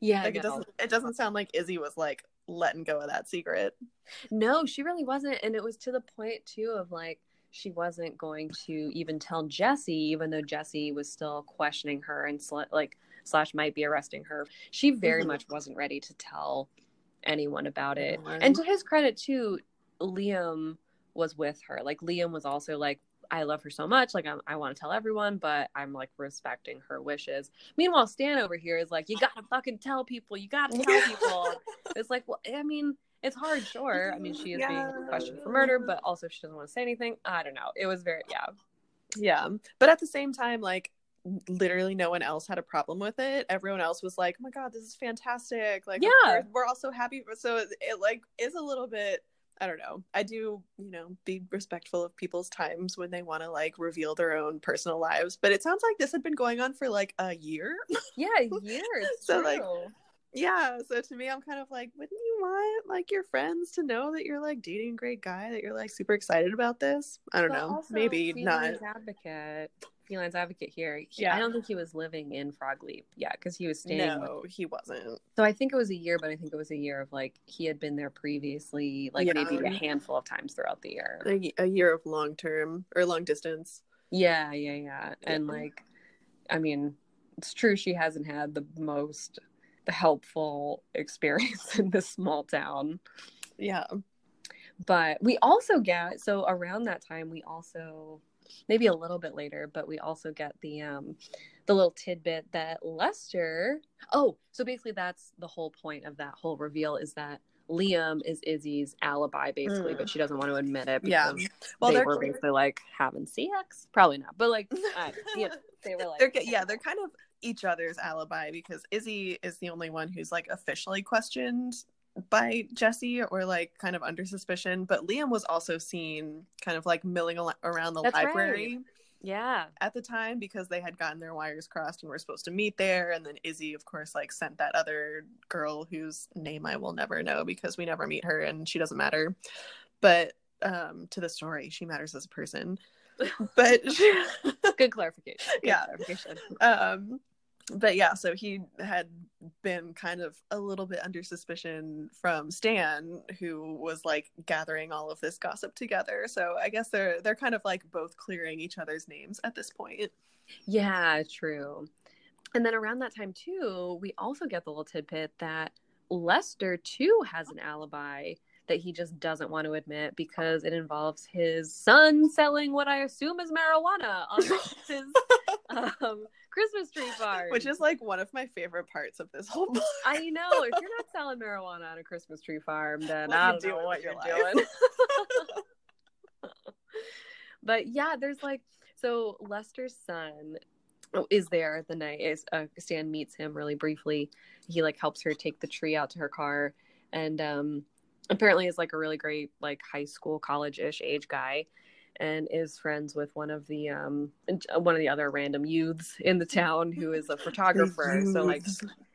Yeah. Like it doesn't it doesn't sound like Izzy was like letting go of that secret. No, she really wasn't, and it was to the point too of like she wasn't going to even tell Jesse, even though Jesse was still questioning her and sl- like slash might be arresting her. She very Mhm. much wasn't ready to tell anyone about it. Anyone. And to his credit too, Liam was with her. Like Liam was also like, I love her so much. Like I'm, I want to tell everyone, but I'm like respecting her wishes. Meanwhile, Stan over here is like, you gotta fucking tell people. You gotta tell people. it's like, well, I mean, it's hard, sure. I mean, she is being questioned for murder, but also she doesn't want to say anything. I don't know. It was very, yeah, Yeah. But at the same time, like literally no one else had a problem with it. Everyone else was like, Oh my god, this is fantastic. Like Yeah. we're, we're all so happy. So it, it like is a little bit I don't know. I do, you know, be respectful of people's times when they want to like reveal their own personal lives. But it sounds like this had been going on for like a year. yeah, years. So, like, yeah. So to me, I'm kind of like, wouldn't you want like your friends to know that you're like dating a great guy, that you're like super excited about this? I don't But know. Maybe not. Advocate. Feline's advocate here. He, Yeah. I don't think he was living in Frog Ledge. Yeah, because he was staying. with- No, he wasn't. So I think it was a year, but I think it was a year of like he had been there previously, like Yeah. maybe a handful of times throughout the year. a, a year of long term or long distance. Yeah, yeah, yeah. And Yeah. like, I mean, it's true she hasn't had the most the helpful experience in this small town. Yeah. But we also get so around that time we also maybe a little bit later, but we also get the um the little tidbit that Lester oh, so basically that's the whole point of that whole reveal is that Liam is Izzy's alibi basically, Mm. but she doesn't want to admit it Yeah. because Well, they were basically like having sex. Probably not, but like, uh, yeah, they were like, they're yeah, they're kind of each other's alibi because Izzy is the only one who's like officially questioned by Jesse or like kind of under suspicion, but Liam was also seen kind of like milling al- around the That's right. library yeah, at the time because they had gotten their wires crossed and were supposed to meet there and then Izzy of course like sent that other girl whose name I will never know because we never meet her and she doesn't matter. But um to the story, she matters as a person. But good clarification. Good Yeah. clarification. um but yeah so he had been kind of a little bit under suspicion from stan who was like gathering all of this gossip together so i guess they're they're kind of like both clearing each other's names at this point Yeah, true. And then around that time too, we also get the little tidbit that Lester too has an alibi that he just doesn't want to admit because it involves his son selling what I assume is marijuana on his um, Christmas tree farm. which is like one of my favorite parts of this whole book I know if you're not selling marijuana on a Christmas tree farm, then What I you don't know doing what you're your doing. but yeah, there's like so Lester's son is there the night is uh, Stan meets him really briefly. He like helps her take the tree out to her car, and um, apparently is like a really great like high school college ish age guy. And is friends with one of the um one of the other random youths in the town who is a photographer. So like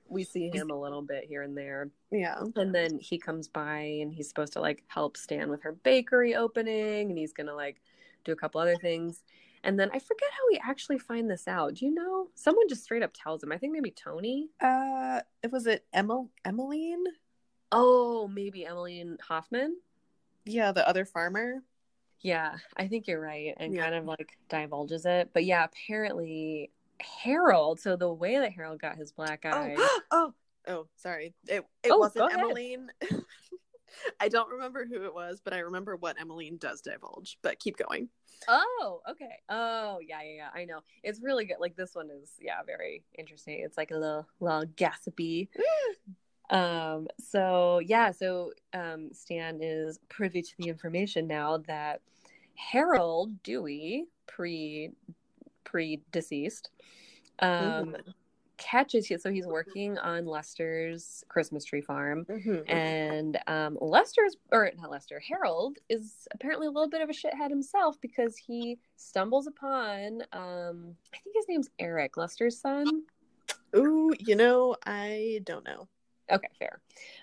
we see him a little bit here and there. Yeah. And then he comes by and he's supposed to like help Stan with her bakery opening and he's gonna like do a couple other things. And then I forget how we actually find this out. Do you know? Someone just straight up tells him. I think maybe Tony. Uh, it was it Emil Emmeline? Oh, maybe Emmeline Hoffman. Yeah, the other farmer. Yeah, I think you're right, and Yeah. kind of like divulges it. But yeah, apparently Harold. So the way that Harold got his black eye. Oh, oh, oh, sorry. It it Oh, wasn't. Emmeline. I don't remember who it was, but I remember what Emmeline does divulge. But keep going. Oh, okay. Oh, yeah, yeah, yeah. I know. It's really good. Like this one is, yeah, very interesting. It's like a little, little gossipy. um. So yeah. So um, Stan is privy to the information now that Harold Dewey, pre pre deceased, um, Mhm. catches. So he's working on Lester's Christmas tree farm. Mhm. And um, Lester's, or not Lester, Harold is apparently a little bit of a shithead himself because he stumbles upon, um, I think his name's Eric, Lester's son. Ooh, you know, I don't know. Okay, fair.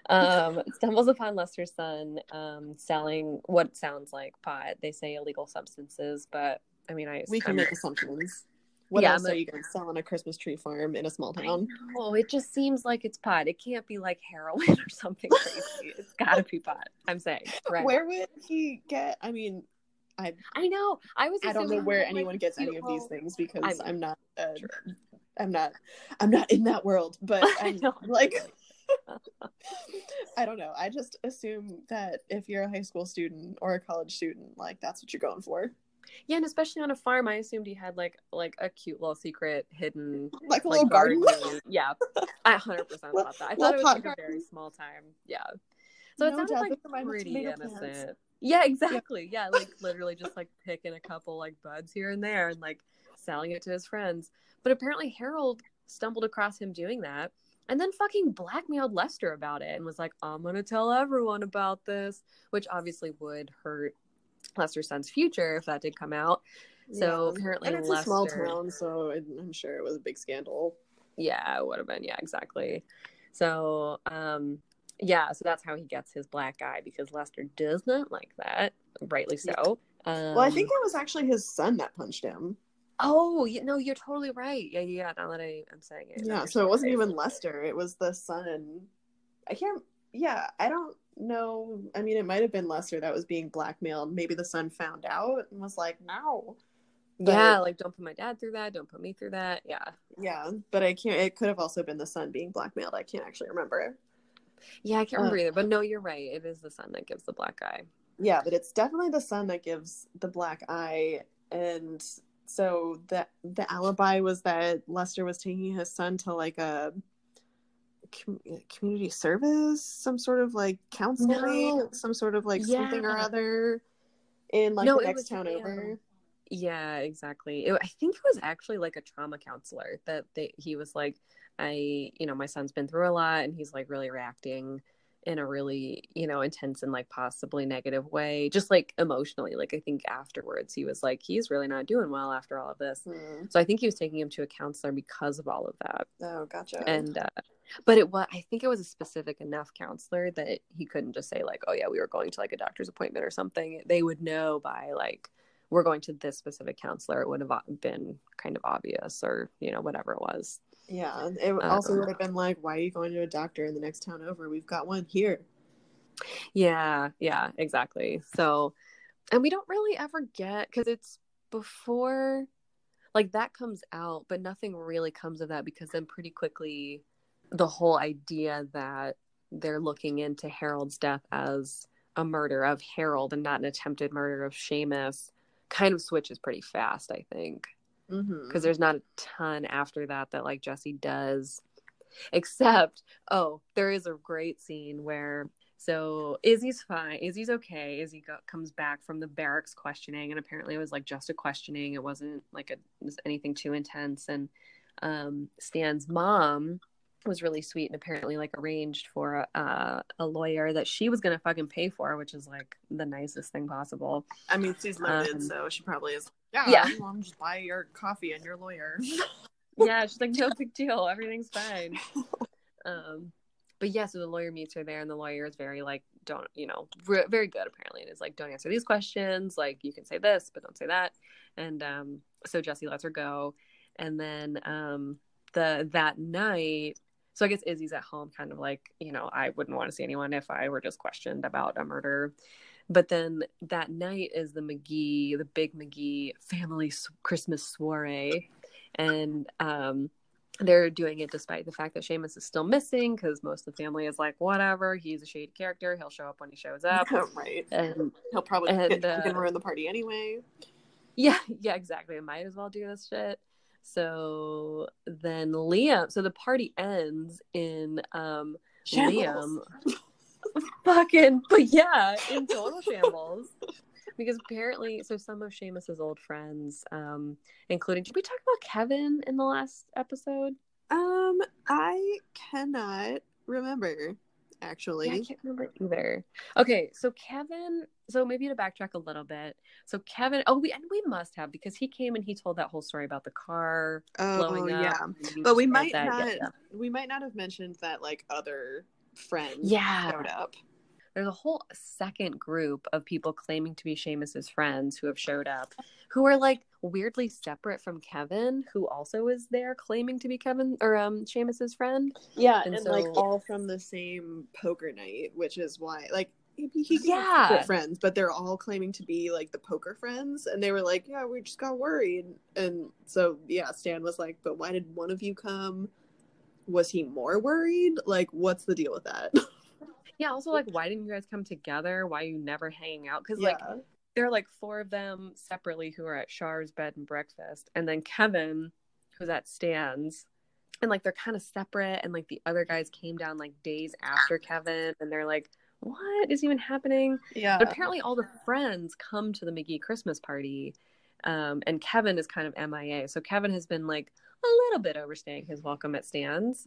Um, stumbles upon Lester's son um, selling what sounds like pot. They say illegal substances, but I mean, I We can I'm- make assumptions. What Yeah, else but- are you going to sell on a Christmas tree farm in a small town? Oh, it just seems like it's pot. It can't be like heroin or something crazy. it's got to be pot. I'm saying, right? Where would he get? I mean, I I know. I was. I don't know where like, anyone gets any of these things because I mean, I'm not. Uh. I'm not. I'm not in that world. But I'm like. I don't know. I just assume that if you're a high school student or a college student, like that's what you're going for. Yeah, and especially on a farm, I assumed he had like like a cute little secret hidden Like a like little garden. use. Yeah, I 100 percent thought that. I thought it was like a very small time. Yeah, so it No, sounded Dad, like those are my pretty innocent. plants. Yeah, exactly. Yeah, like literally just like picking a couple like buds here and there and like selling it to his friends. But apparently Harold stumbled across him doing that and then fucking blackmailed Lester about it and was like, I'm gonna tell everyone about this, which obviously would hurt Lester's son's future if that did come out. So Yeah. apparently and it's a small town, so I'm sure it was a big scandal. Yeah, it would have been. Yeah, exactly. So, um, yeah, so that's how he gets his black eye because Lester does not like that, rightly so. Um, well, I think it was actually his son that punched him. Oh, you, no, you're totally right. Yeah, yeah. Now that I, I'm saying it, Yeah, so it wasn't even Lester; it was the son. I can't. Yeah, I don't know. I mean, it might have been Lester that was being blackmailed. Maybe the son found out and was like, "No." But- yeah, like don't put my dad through that. Don't put me through that. Yeah, Yeah, but I can't. It could have also been the son being blackmailed. I can't actually remember. yeah. I can't remember Uh, either. But no, you're right. It is the son that gives the black eye. Yeah, but it's definitely the son that gives the black eye, and so the the alibi was that Lester was taking his son to like a com- community service, some sort of like counseling, No. some sort of like something or other in like No, the next town yeah. over. Yeah, exactly. It, I think it was actually like a trauma counselor that they, he was like, I, you know, my son's been through a lot and he's like really reacting in a really, you know, intense and like possibly negative way, just like emotionally. Like, I think afterwards he was like, he's really not doing well after all of this. Hmm. So I think he was taking him to a counselor because of all of that. Oh, gotcha. And, uh, but it was, I think it was a specific enough counselor that he couldn't just say, like, oh, yeah, we were going to like a doctor's appointment or something. They would know by like, we're going to this specific counselor. It would have been kind of obvious or, you know, whatever it was. Yeah, it also um, would have been like, "Why are you going to a doctor in the next town over? We've got one here." Yeah, yeah, exactly. So, and we don't really ever get because it's before, like that comes out, but nothing really comes of that because then pretty quickly, the whole idea that they're looking into Harold's death as a murder of Harold and not an attempted murder of Seamus kind of switches pretty fast, I think Mm-hmm. because there's not a ton after that that like Jesse does, except oh, there is a great scene where so Izzy's fine, Izzy's okay. Izzy go- comes back from the barracks questioning, and apparently it was like just a questioning. It wasn't like a was anything too intense. And um, Stan's mom was really sweet and apparently like arranged for a, a lawyer that she was gonna fucking pay for, which is like the nicest thing possible. I mean, she's loaded, Um, so she probably is. Yeah, yeah. Just buy your coffee and your lawyer. yeah, she's like, no big deal, everything's fine. Um, but yeah, so the lawyer meets her there, and the lawyer is very like, don't you know, re- very good apparently, and is like, don't answer these questions. Like, you can say this, but don't say that. And um, so Jesse lets her go, and then um, the that night. So I guess Izzy's at home, kind of like, you know, I wouldn't want to see anyone if I were just questioned about a murder. But then that night is the McGee, the big McGee family Christmas soiree, and um, they're doing it despite the fact that Seamus is still missing because most of the family is like, whatever, he's a shady character. He'll show up when he shows up. right. And He'll probably and, get, uh, ruin the party anyway. yeah, yeah, exactly. I might as well do this shit. So then Liam, so the party ends in um Shambles. Liam fucking but yeah, in total shambles. Because apparently so some of Seamus's old friends, um, including did we talk about Kevin in the last episode? Um, I cannot remember actually. Yeah, I can't remember either. Okay, so Kevin. So maybe to backtrack a little bit. So Kevin. Oh, we and we must have because he came and he told that whole story about the car oh blowing up. yeah, and but we might not. We might not have mentioned that like other friends Yeah. showed up. There's a whole second group of people claiming to be Seamus's friends who have showed up, who are like weirdly separate from Kevin, who also is there claiming to be Kevin or um Seamus's friend. Yeah, And and, like all from the same poker night, which is why like he, he Yeah. friends, but they're all claiming to be like the poker friends, and they were like, yeah, we just got worried, and so yeah, Stan was like, but why did one of you come? Was he more worried? Like, what's the deal with that? Yeah, also like why didn't you guys come together? Why are you never hanging out? Because like there are like four of them separately who are at Char's bed and breakfast, and then Kevin, who's at Stan's, and like they're kind of separate, and like the other guys came down like days after Kevin, and they're like, what is even happening? yeah, But apparently, all the friends come to the McGee Christmas party, um, and Kevin is kind of MIA. So Kevin has been like a little bit overstaying his welcome at Stan's,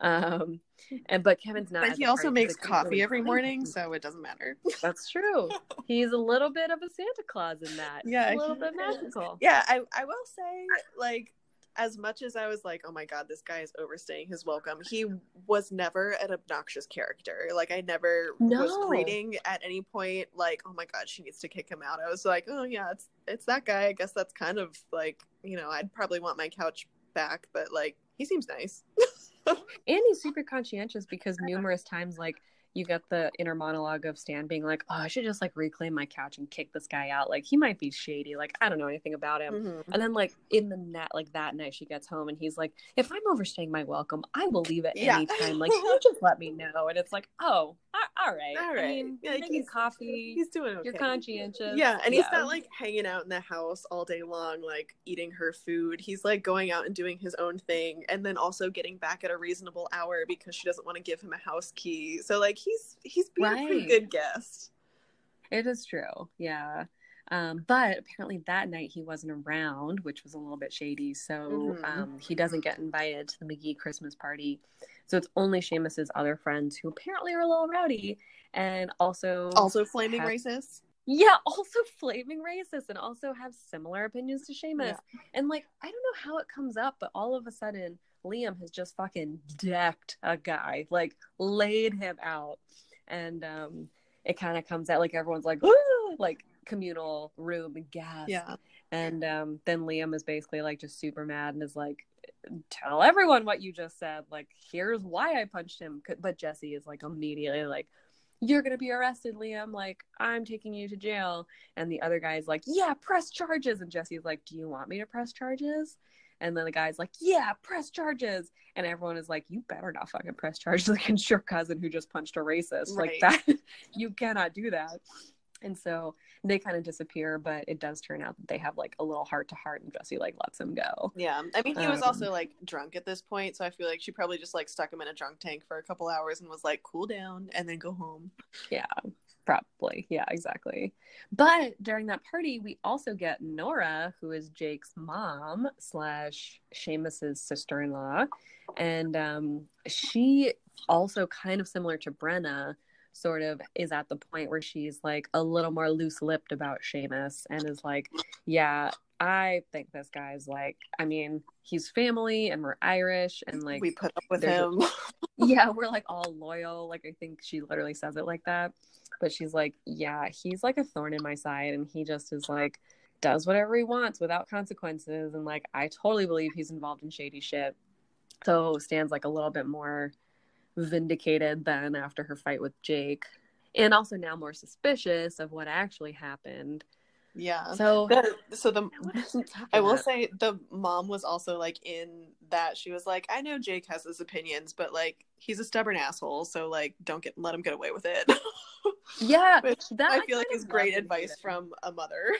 um, and but Kevin's not. but he also makes so they can't coffee really every morning, so it doesn't matter. That's true. He's a little bit of a Santa Claus in that. Yeah, a little bit magical. yeah, I I will say like as much as I was like, oh my god, this guy is overstaying his welcome, he was never an obnoxious character. Like I never No. was reading at any point like, oh my god, she needs to kick him out. I was like, oh yeah, it's it's that guy. I guess that's kind of like, you know, I'd probably want my couch back, but like he seems nice. And he's super conscientious because numerous times, like, you get the inner monologue of Stan being like, "Oh, I should just like reclaim my couch and kick this guy out. Like, he might be shady. Like, I don't know anything about him." Mhm. And then, like in the net, like that night, she gets home and he's like, "If I'm overstaying my welcome, I will leave at Yeah. any time. Like, you just let me know." And it's like, "Oh, all right, I right. mean, Yeah, you're making he's- coffee. He's doing okay. You're conscientious. Yeah, and he's not like hanging out in the house all day long, like eating her food. He's like going out and doing his own thing, and then also getting back at a reasonable hour because she doesn't want to give him a house key. So like he's he's being a pretty good guest. It is true. Yeah. Um, but apparently that night he wasn't around, which was a little bit shady. So Mhm. um, he doesn't get invited to the McGee Christmas party. So it's only Seamus's other friends who apparently are a little rowdy and also Also flaming have- racist. yeah, also flaming racist and also have similar opinions to Seamus. Yeah. And like, I don't know how it comes up, but all of a sudden, Liam has just fucking decked a guy, like laid him out. And um it kind of comes out like everyone's like, "Woo!" like communal room and gas. Yeah. And um then Liam is basically like just super mad and is like, tell everyone what you just said. Like, here's why I punched him. But Jesse is like immediately like, you're gonna be arrested, Liam. Like, I'm taking you to jail. And the other guy's like, yeah, press charges. And Jesse's like, do you want me to press charges? And then the guy's like, yeah, press charges. And everyone is like, you better not fucking press charges against your cousin who just punched a racist. Like that, you cannot do that. And so they kind of disappear, but it does turn out that they have like a little heart to heart, and Jesse like lets him go. Yeah. I mean he was Um, also like drunk at this point, so I feel like she probably just like stuck him in a drunk tank for a couple hours and was like, cool down and then go home. Probably. Yeah, exactly. But during that party, we also get Nora, who is Jake's mom slash Seamus's sister in law. And um, she also kind of similar to Brenna, sort of is at the point where she's like a little more loose lipped about Seamus and is like, yeah, I think this guy's like, I mean, he's family and we're Irish and like we put up with a- him. yeah, we're like all loyal. Like I think she literally says it like that. But she's like, yeah, he's like a thorn in my side and he just is like does whatever he wants without consequences and like I totally believe he's involved in shady shit. So Stan's like a little bit more vindicated than after her fight with Jake. And also now more suspicious of what actually happened. Yeah. So The- so the it I will say the mom was also like in that she was like, I know Jake has his opinions, but like he's a stubborn asshole, so like don't get let him get away with it. Yeah, Which that I feel like kind is great advice from a mother.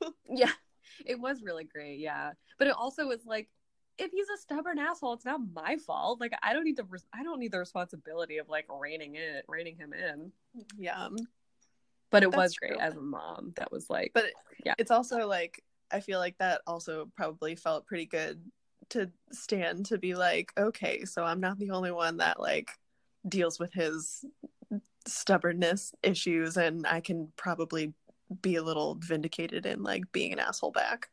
Yeah, it was really great. Yeah, but it also was like, if he's a stubborn asshole, it's not my fault. Like, I don't need the I don't need the responsibility of like reining it, reining him in. Yeah. But it That's was great true. as a mom. That was like, But Yeah. it's also like I feel like that also probably felt pretty good to stand to be like, okay, so I'm not the only one that like deals with his stubbornness issues and I can probably be a little vindicated in like being an asshole back.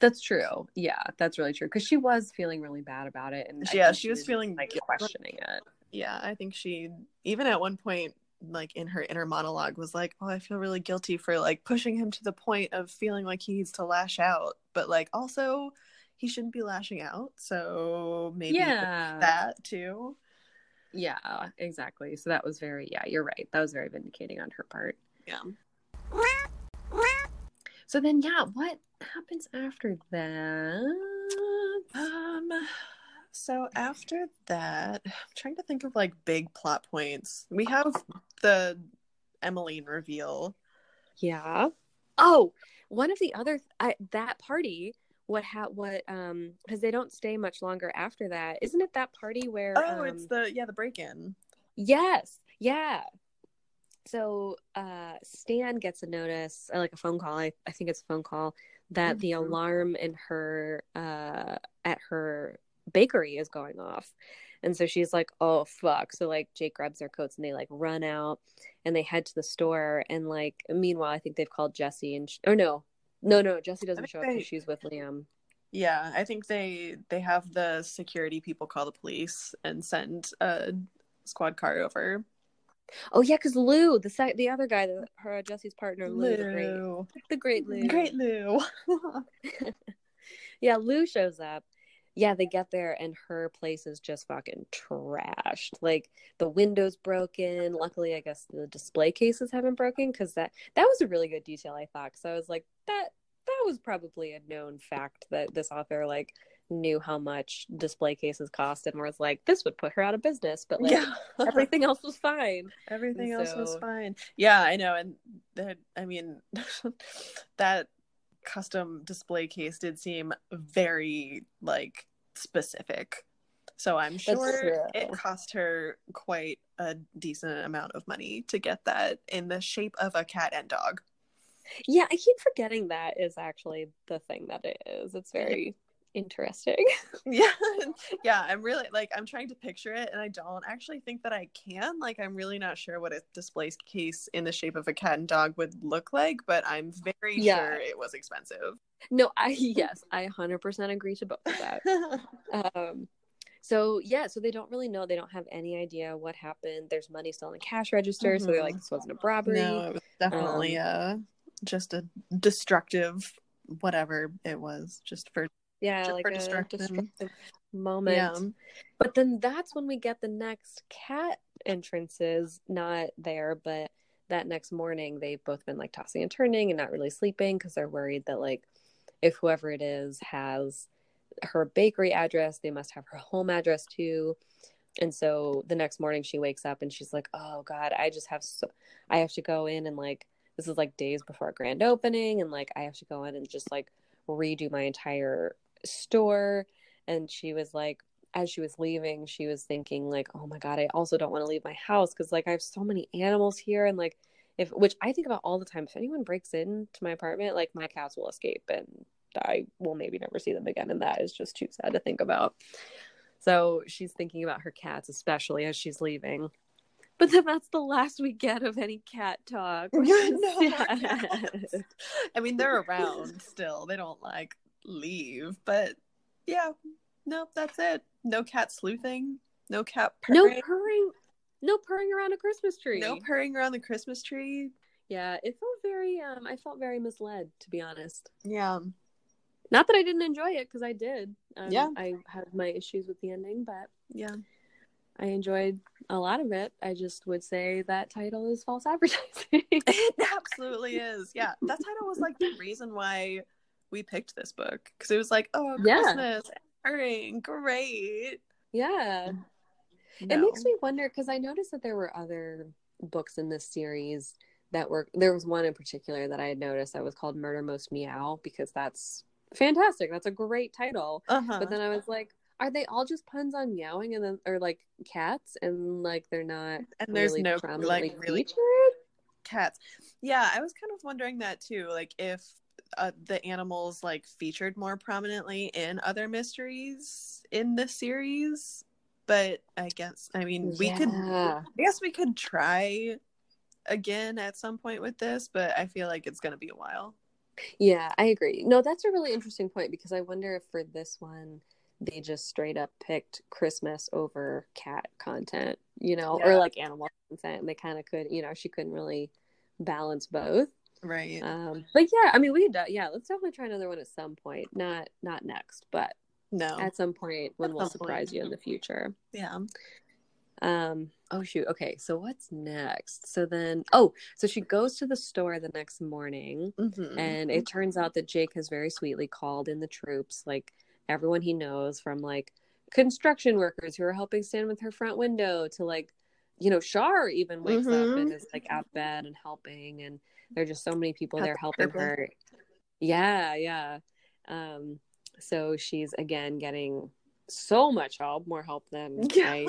that's true. Yeah, that's really true because she was feeling really bad about it, and Yeah, think she was feeling like questioning it. Yeah, I think she even at one point like in her inner monologue was like, "Oh, I feel really guilty for like pushing him to the point of feeling like he needs to lash out, but like also he shouldn't be lashing out." So maybe yeah, that too. yeah, exactly. So that was very, yeah, you're right. That was very vindicating on her part. Yeah. So then, yeah, what happens after that? Um so after that, I'm trying to think of like big plot points. We have the Emmeline reveal. Yeah. Oh, one of the other I, that party. What ha what um because they don't stay much longer after that. Isn't it that party where? Oh, um, it's the yeah, the break-in. yes, yeah. So uh Stan gets a notice, or like a phone call. I, I think it's a phone call that the Mhm. alarm in her uh at her bakery is going off. And so she's like, "Oh fuck!" So like Jake grabs their coats and they like run out, and they head to the store. And like meanwhile, I think they've called Jesse and sh- or no, no, no, Jesse doesn't show up because she's with Liam. Yeah, I think they they have the security people call the police and send a squad car over. Oh yeah, because Lou, the sec- the other guy, the, her Jesse's partner, Lou, the great, Lou. the great Lou, Great Lou. yeah, Lou shows up. Yeah, they get there and her place is just fucking trashed. Like the windows broken. Luckily, I guess the display cases haven't broken because that that was a really good detail. I thought because I was like that that was probably a known fact that this author like knew how much display cases cost and was like this would put her out of business. But like yeah. everything else was fine. Everything else was fine. Yeah, I know. And that, I mean, that custom display case did seem very like specific. So I'm sure it cost her quite a decent amount of money to get that in the shape of a cat and dog. Yeah, I keep forgetting that is actually the thing that it is. It's very interesting. Yeah. yeah, I'm really like I'm trying to picture it and I don't actually think that I can. Like I'm really not sure what a display case in the shape of a cat and dog would look like, but I'm very Yeah. sure it was expensive. No, I yes, I 100% agree to both of that. Um so yeah, so they don't really know. They don't have any idea what happened. There's money still in the cash register, so they're like, this wasn't a robbery. no, it was definitely uh just a destructive whatever it was just for yeah, just like for a distraction. destructive moment. yeah But then that's when we get the next cat entrances, not there, but that next morning they've both been like tossing and turning and not really sleeping because they're worried that like if whoever it is has her bakery address, they must have her home address too. And so the next morning she wakes up and she's like, "Oh god, I just have so I have to go in and like this is like days before grand opening and like I have to go in and just like redo my entire store." And she was like as she was leaving, she was thinking like, "Oh my god, I also don't want to leave my house because like I have so many animals here and like if which I think about all the time. If anyone breaks into my apartment, like my cats will escape and I will maybe never see them again, and that is just too sad to think about. So she's thinking about her cats, especially as she's leaving. But then that's the last we get of any cat talk. Yeah, no more sad. cats. I mean, they're around still. They don't like leave, but yeah, no, that's it. No cat sleuthing. No cat No purring. No purring around a Christmas tree. No purring around the Christmas tree. Yeah, it felt very. Um, I felt very misled, to be honest. Yeah. Not that I didn't enjoy it, because I did. Um, Yeah. I had my issues with the ending, but Yeah. I enjoyed a lot of it. I just would say that title is false advertising. It absolutely is. Yeah. That title was like the reason why we picked this book. Because it was like, oh, Yeah. Christmas, purring, great. yeah. It makes me wonder because I noticed that there were other books in this series that were there was one in particular that I had noticed that was called Murder Most Meow because that's fantastic. That's a great title. Uh-huh. But then I was like, are they all just puns on meowing and then or like cats and like they're not and there's really no like really featured? cats. Yeah, I was kind of wondering that too. Like if uh, the animals like featured more prominently in other mysteries in the series, but I guess I mean we could. I guess we could try again at some point with this, but I feel like it's gonna be a while. Yeah, I agree. No, that's a really interesting point because I wonder if for this one they just straight up picked Christmas over cat content, you know, or like animal content. And they kind of could, you know, she couldn't really balance both. Right. Um, but yeah, I mean, we could, yeah, let's definitely try another one at some point. Not not next, but no. at some point when we'll some point. surprise you in the future. yeah. Um, oh shoot. Okay, so what's next? So then, oh, so she goes to the store the next morning. Mhm. And it turns out that Jake has very sweetly called in the troops, like everyone he knows from like construction workers who are helping stand with her front window to like, you know, Char even wakes up Mhm. and is like out bed and helping. And there are just so many people Got there helping purple. her. Yeah, yeah. Um, so she's again getting so much help, more help than I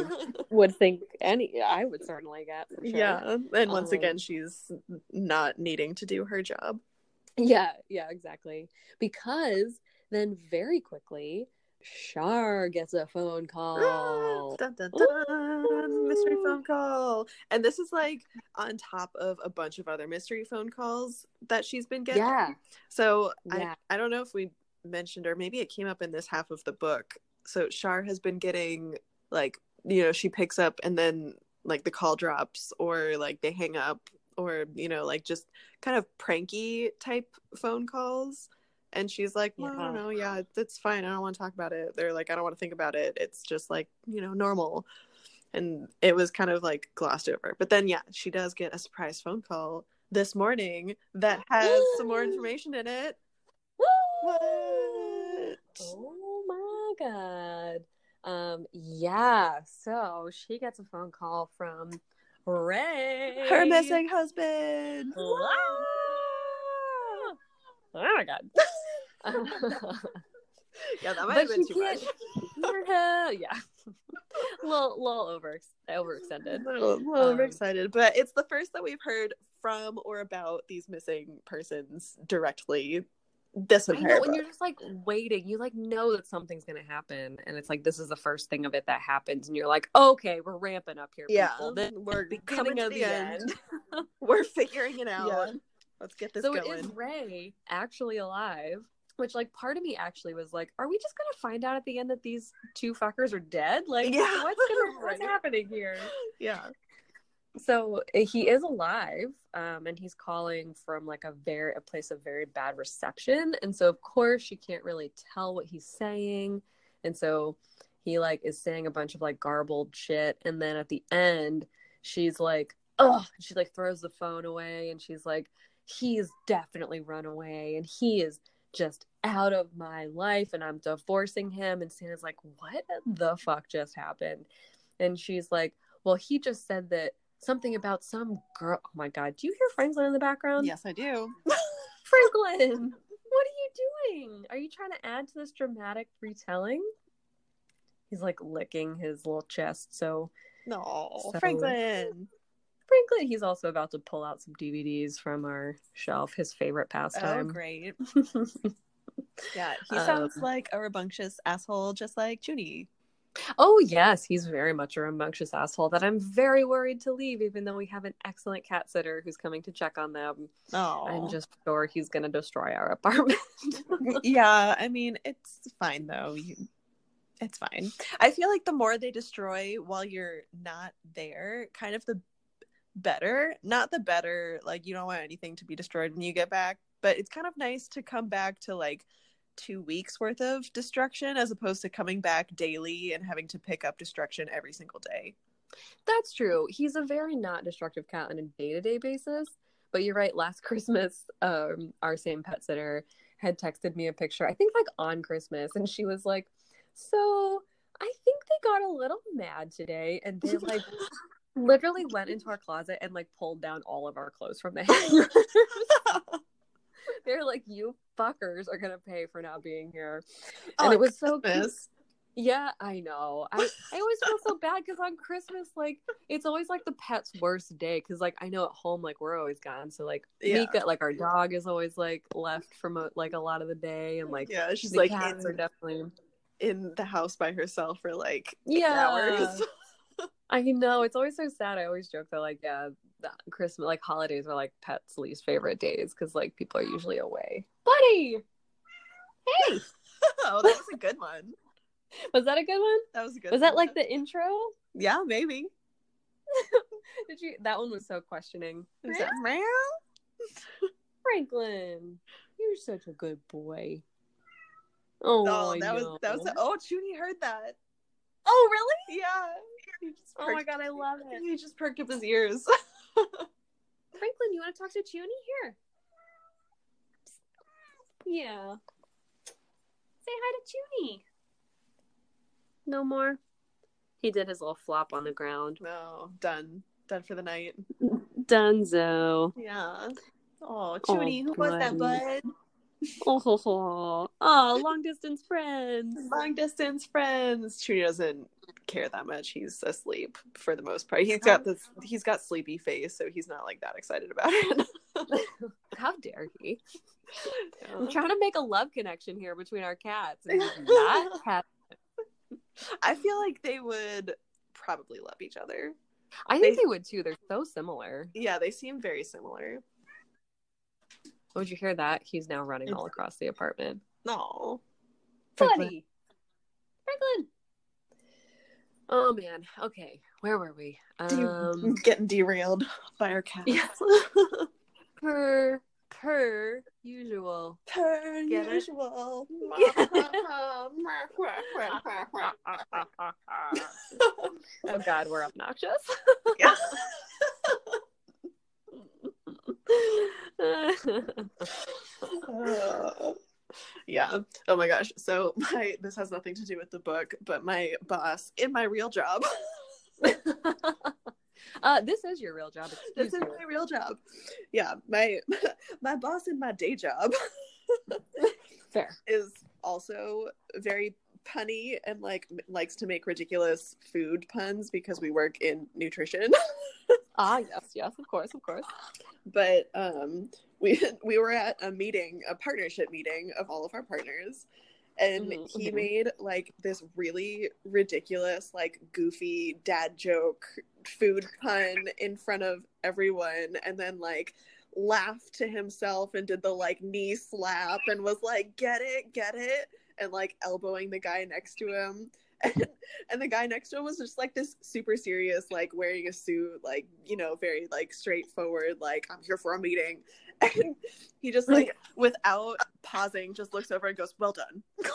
would think any I would certainly get. Sure. Yeah. And once Um, again, she's not needing to do her job. Yeah, yeah, exactly. Because then very quickly, Char gets a phone call. Dun, dun, dun, mystery phone call. And this is like on top of a bunch of other mystery phone calls that she's been getting. Yeah. So Yeah. I, I don't know if we mentioned or maybe it came up in this half of the book. So Char has been getting like, you know, she picks up and then like the call drops or like they hang up or, you know, like just kind of pranky type phone calls. And she's like, well, I don't know. Yeah, that's fine. I don't want to talk about it. They're like, I don't want to think about it. It's just like, you know, normal. And it was kind of like glossed over. But then, yeah, she does get a surprise phone call this morning that has some more information in it. What? Oh my god. Um yeah, so she gets a phone call from Ray. Her missing husband. Oh my god. Yeah, that might but have been too much. hear him. Yeah. little little over overextended. A little, a little Um, excited, but it's the first that we've heard from or about these missing persons directly. This I know, and you're just like waiting. You like know that something's gonna happen, and it's like this is the first thing of it that happens, and you're like, okay, we're ramping up here, Yeah, people. This we're coming to the the end. end. We're figuring it out. Yeah. Let's get this so going. it is Ray actually alive? Which like part of me actually was like, are we just gonna find out at the end that these two fuckers are dead? Like, Yeah. what's gonna what's happening here? Yeah. So uh, he is alive, um, and he's calling from like a very a place of very bad reception, and so of course she can't really tell what he's saying, and so he like is saying a bunch of like garbled shit, and then at the end she's like, oh, she like throws the phone away, and she's like, he's definitely run away, and he is just out of my life, and I'm divorcing him, and Santa's like, what the fuck just happened? And she's like, well, he just said that something about some girl. Oh my god, do you hear Franklin in the background? Yes, I do. Franklin, what are you doing? Are you trying to add to this dramatic retelling? He's like licking his little chest. So No, So- Franklin. Franklin, he's also about to pull out some DVDs from our shelf. His favorite pastime. Oh, great. Yeah, he Um, sounds like a rambunctious asshole, just like Junie. Oh yes, he's very much a rambunctious asshole that I'm very worried to leave, even though we have an excellent cat sitter who's coming to check on them. Oh, I'm just sure he's gonna destroy our apartment. Mm, yeah. I mean, it's fine though. You, it's fine. I feel like the more they destroy while you're not there, kind of the better. Not the better. Like you don't want anything to be destroyed when you get back, but it's kind of nice to come back to like two weeks worth of destruction as opposed to coming back daily and having to pick up destruction every single day. That's true. He's a very not destructive cat on a day to day basis. But you're right. Last Christmas, um, our same pet sitter had texted me a picture, I think like on Christmas, and she was like, So I think they got a little mad today. And they like literally went into our closet and like pulled down all of our clothes from the hangers. They're like, You fuckers are to pay for not being here. And Oh, it was so Christmas. yeah, I know. I, I always feel so bad because on Christmas, like, it's always like the pet's worst day. Because, like, I know at home, like, we're always gone. So, like, Yeah. Mika, like, our dog is always like left from a, like a lot of the day, and like, Yeah, she's like cats are in, definitely. in the house by herself for like Yeah, hours. I know. It's always so sad. I always joke that, like, yeah, the Christmas, like, holidays are like pets' least favorite days because, like, people are usually away. Buddy, hey, oh, that was a good one. was that a good one? That was a good. Was that one. like the intro? Yeah, maybe. Did you? That one was so questioning. Is that meow? Franklin, you're such a good boy. Oh, Oh, that was that was. oh, Junie heard that. oh, really? Yeah. Oh my god, I love it. He just perked up his ears. Franklin, you want to talk to Junie here? Yeah. Say hi to Junie. No more. He did his little flop on the ground. no, done. Done for the night. Dunzo. Yeah. Oh, Oh, Junie, who was that, bud? Oh, ho, ho. oh, long distance friends. Long distance friends. Junie doesn't care that much. He's asleep for the most part. He's got this. He's got sleepy face, so he's not like that excited about it. How dare he? I'm trying to make a love connection here between our cats. And he's not happy. I feel like they would probably love each other. I think They- they would too. They're so similar. Yeah, they seem very similar. Oh, did you hear that? He's now running all across the apartment. No. Buddy. Franklin. Oh man. Okay. Where were we? Um Getting derailed by our cat. Yeah. per per usual. Per Get usual. Oh god, we're obnoxious. Yeah. Yeah. Oh my gosh. So my this has nothing to do with the book, but my boss in my real job. uh, this is your real job. this Excuse is me. my real job. Yeah, my my boss in my day job Fair. is also very punny and like m- likes to make ridiculous food puns because we work in nutrition. Ah, yes, yes, of course, of course. but um we we were at a meeting a partnership meeting of all of our partners and Mhm, he mhm. made like this really ridiculous like goofy dad joke food pun in front of everyone and then like laughed to himself and did the like knee slap and was like get it get it and like elbowing the guy next to him. And, and the guy next to him was just like this super serious like wearing a suit like you know very like straightforward like i'm here for a meeting. And he just like without pausing just looks over and goes well done.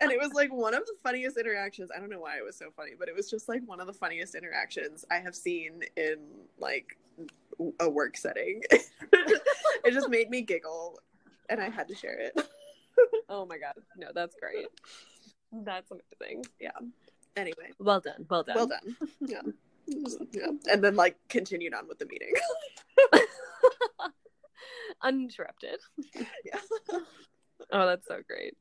And it was like one of the funniest interactions. I don't know why it was so funny but it was just like one of the funniest interactions i have seen in like a work setting. It just made me giggle and i had to share it oh my god. No, that's great. That's amazing. Yeah. Anyway Well done. Well done. well done yeah. yeah and then like continued on with the meeting Uninterrupted. yeah Oh, that's so great.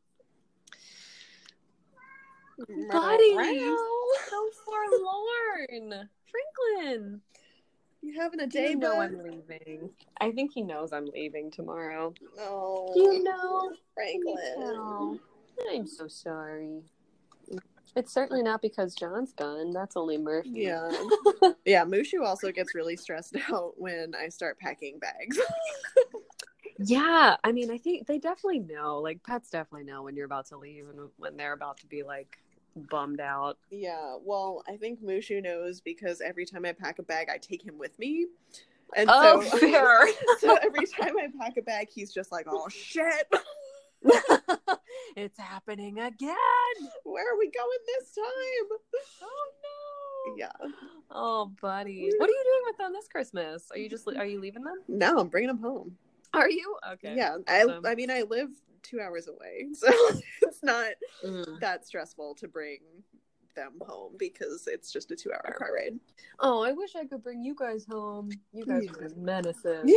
Buddy, so forlorn. Franklin. You having a day you know bud? I'm leaving? I think he knows I'm leaving tomorrow. oh you know? franklin. I'm so sorry. It's certainly not because John's gone. That's only Murphy. Yeah. yeah, Mushu also gets really stressed out when I start packing bags. Yeah, I mean, I think they definitely know. Like pets definitely know when you're about to leave and when they're about to be like bummed out. yeah, well, I think Mushu knows because every time I pack a bag, I take him with me. And Oh, so, fair. so every time I pack a bag, he's just like, "Oh shit, it's happening again. where are we going this time?" Oh no. Yeah. Oh, buddy. What are you doing with them this Christmas? Are you just are you leaving them? No, I'm bringing them home. Are you? Okay. Yeah, Awesome. I I mean I live two hours away, so it's not Mhm. that stressful to bring them home because it's just a two hour car ride. Oh, I wish I could bring you guys home. You guys Yeah. are just menaces.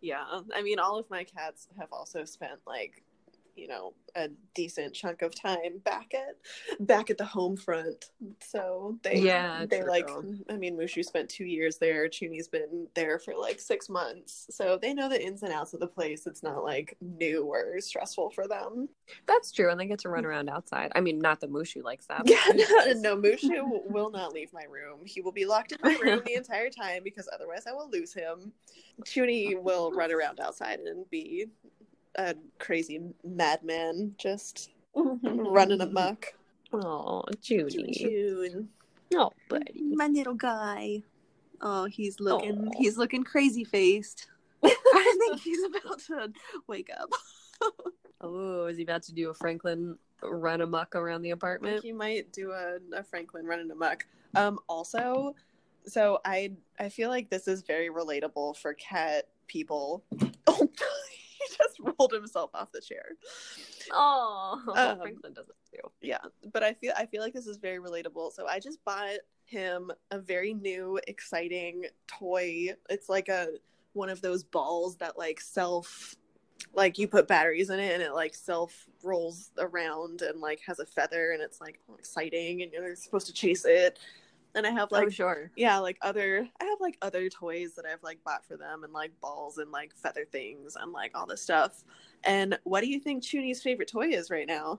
Yeah, yeah. I mean, all of my cats have also spent like, you know, a decent chunk of time back at back at the home front. So they, Yeah, they true. like. I mean, Mushu spent two years there. Junie's been there for like six months, so they know the ins and outs of the place. It's not like new or stressful for them. That's true, and they get to run around outside. I mean, not that Mushu likes that. Yeah, no, no, Mushu will not leave my room. He will be locked in my room the entire time because otherwise I will lose him. Chuni will run around outside and be a crazy madman, just running amok. Oh, Judy. June. Oh, buddy. My little guy. Oh, he's looking Aw. he's looking crazy faced. I think he's about to wake up. Oh, is he about to do a Franklin run amok around the apartment? He might do a, a Franklin running amok. Um, also, so I I feel like this is very relatable for cat people. Oh, he just rolled himself off the chair. Oh, Um, Franklin does it too. yeah but i feel i feel like this is very relatable so i just bought him a very new exciting toy it's like a one of those balls that like self like you put batteries in it and it like self rolls around and like has a feather and it's like exciting and you're supposed to chase it and i have like oh, sure. yeah like other i have like other toys that i've like bought for them and like balls and like feather things and like all this stuff and what do you think Junie's favorite toy is right now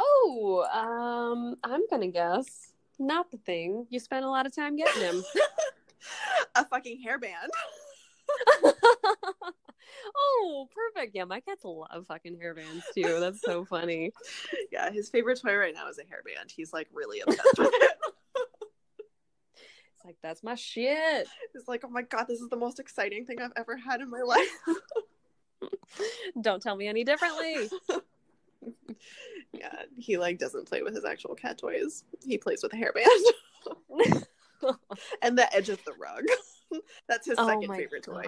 Oh, um, I'm gonna guess not the thing. You spent a lot of time getting him. a fucking hairband. oh, perfect. Yeah, my cats love fucking hairbands too. That's so funny. Yeah, his favorite toy right now is a hairband. He's like really obsessed with it. It's like that's my shit. He's like, oh my god, this is the most exciting thing I've ever had in my life. Don't tell me any differently. yeah, he like doesn't play with his actual cat toys. He plays with a hairband and the edge of the rug. That's his oh second favorite toy.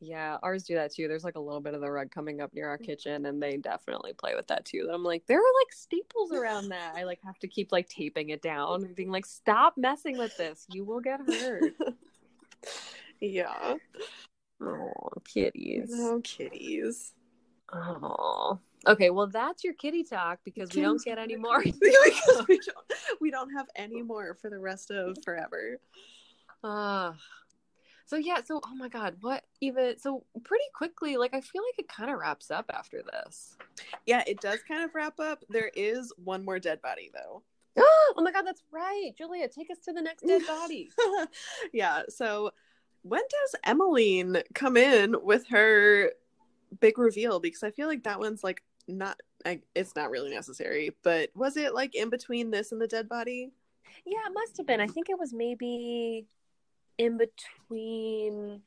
Yeah, ours do that too. There's like a little bit of the rug coming up near our kitchen, and they definitely play with that too. I'm like, there are like staples around that. I like have to keep like taping it down and being like, stop messing with this. You will get hurt. Yeah. Oh, kitties. Oh, kitties. Oh. Okay, well that's your kitty talk because we don't get any more. because we don't, we don't have any more for the rest of forever. Uh, so yeah, so oh my god, what even so pretty quickly, like I feel like it kind of wraps up after this. Yeah, it does kind of wrap up. There is one more dead body though. oh my god, that's right. Julia, take us to the next dead body. yeah. So when does Emmeline come in with her big reveal? Because I feel like that one's like not. I, it's not really necessary, but was it like in between this and the dead body? yeah, it must have been. I think it was maybe in between.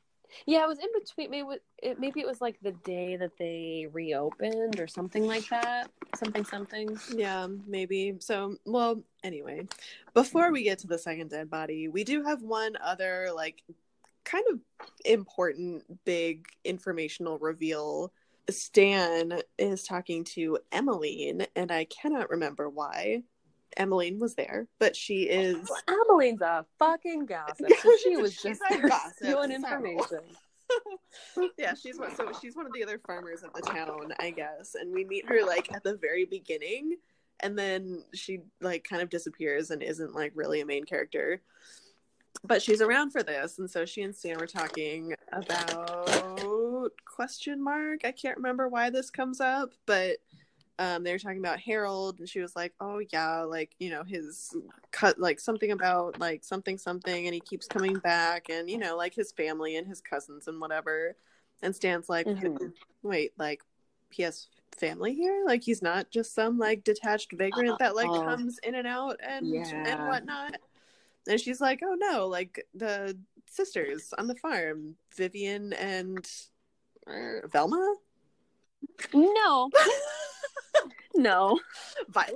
Yeah, it was in between. Maybe it, maybe it was like the day that they reopened or something like that. Something something. Yeah, maybe. So, well, anyway, before we get to the second dead body, we do have one other like kind of important big informational reveal. Stan is talking to Emmeline, and I cannot remember why. Emmeline was there, but she is Emmeline's a fucking gossip. So she was just there gossip, information. yeah, she's one. So she's one of the other farmers of the town, I guess. And we meet her like at the very beginning, and then she like kind of disappears and isn't like really a main character. But she's around for this, and so she and Sam were talking about question mark. I can't remember why this comes up, but um, they were talking about Harold, and she was like, "Oh yeah, like you know his cut, like something about like something something, and he keeps coming back, and you know like his family and his cousins and whatever." And Stan's like, Mhm. "Wait, like he has family here? Like he's not just some like detached vagrant that like Uh-uh. comes in and out and and whatnot." And she's like, "Oh no, like the sisters on the farm, Vivian and uh, Velma." No. no. Violet,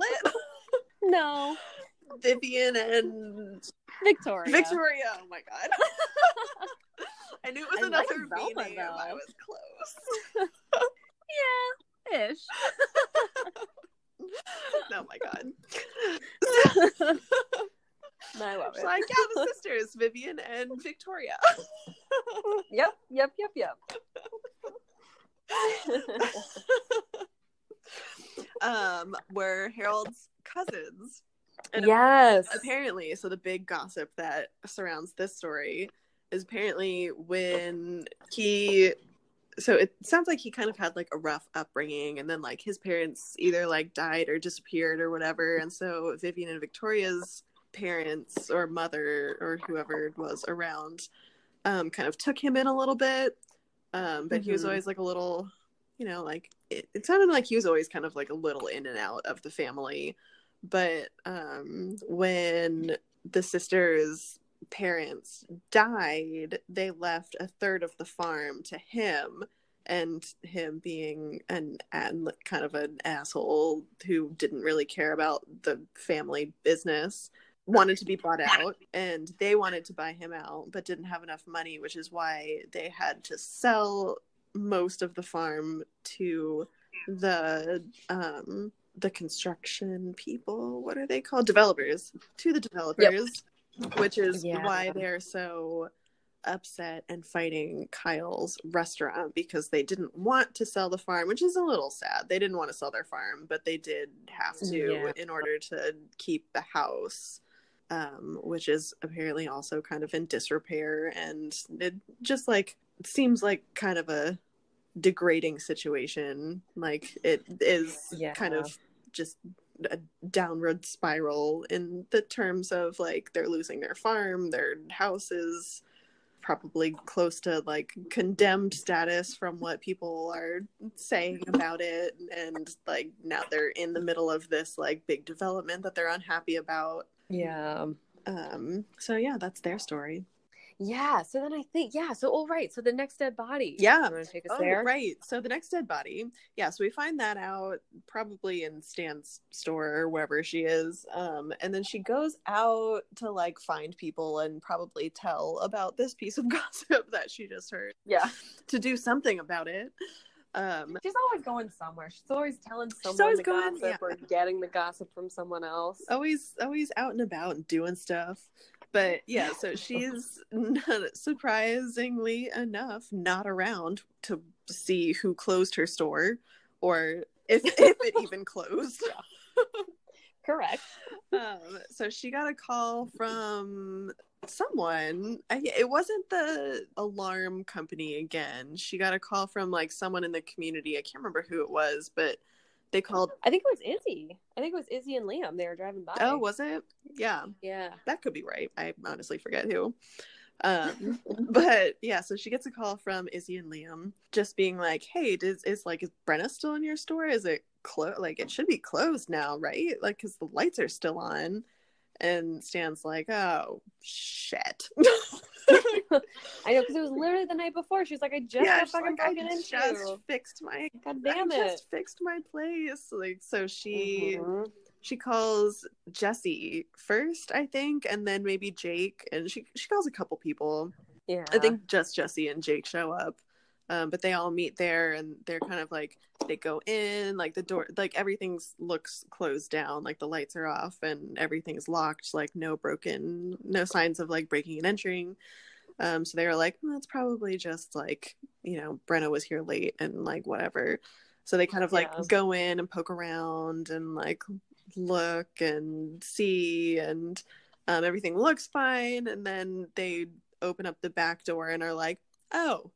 No. Vivian, and Victoria. Victoria. Oh my god. I knew it was I like another V Velma, name. though. I was close. Yeah. Ish. oh my god. I love She's it. like, yeah, the sisters, Vivian and Victoria. Yep, yep, yep, yep. Um, were Harold's cousins. And yes. apparently, so the big gossip that surrounds this story is apparently when he so it sounds like he kind of had like a rough upbringing and then like his parents either like died or disappeared or whatever and so Vivian and Victoria's parents or mother or whoever was around um kind of took him in a little bit um but he was Mhm. always like a little you know like it, it sounded like he was always kind of like a little in and out of the family. But um when the sisters parents died they left a third of the farm to him and him being an and kind of an asshole who didn't really care about the family business wanted to be bought out and they wanted to buy him out but didn't have enough money which is why they had to sell most of the farm to the um the construction people what are they called developers to the developers which is Yeah. why they're so upset and fighting Kyle's restaurant because they didn't want to sell the farm, which is a little sad. They didn't want to sell their farm, but they did have to Yeah. in order to keep the house, um, which is apparently also kind of in disrepair. And it just like seems like kind of a degrading situation. Like it is Yeah. kind of just a downward spiral in the terms of like they're losing their farm, their houses probably close to like condemned status from what people are saying about it and like now they're in the middle of this like big development that they're unhappy about Yeah. um so yeah that's their story Yeah. So then I think, yeah. So, all right. So the next dead body. Yeah. You want to take us Oh, there? right. So the next dead body. Yeah, so we find that out probably in Stan's store or wherever she is. Um, and then she goes out to like find people and probably tell about this piece of gossip that she just heard Yeah. to do something about it. Um, She's always going somewhere. She's always telling someone She's always the going- gossip yeah. or getting the gossip from someone else. always always out and about and doing stuff. But yeah, so she's not, surprisingly enough not around to see who closed her store or if if it even closed. Correct. Um, so she got a call from someone. I, it wasn't the alarm company again. She got a call from like someone in the community. I can't remember who it was, but they called. I think it was Izzy. I think it was Izzy and Liam. They were driving by. Oh, was it? Yeah, yeah. that could be right. I honestly forget who. Um, but yeah, so she gets a call from Izzy and Liam, just being like, "Hey, is is like is Brenna still in your store? Is it closed? Like it should be closed now, right? Like because the lights are still on." And Stan's like, "Oh shit." I know because it was literally the night before. She was like, "I just yeah, got fucking like, I into." just fixed my. God damn I it! just fixed my place. Like so, she Mhm. she calls Jesse first, I think, and then maybe Jake, and she she calls a couple people. Yeah. I think just Jesse and Jake show up. Um, but they all meet there and they're kind of like they go in, like the door like everything's looks closed down, like the lights are off and everything's locked, like no broken no signs of like breaking and entering. Um, so they were like, well, it's probably just like, you know, Brenna was here late and like whatever. So they kind of like Yeah. go in and poke around and like look and see and um, everything looks fine and then they open up the back door and are like oh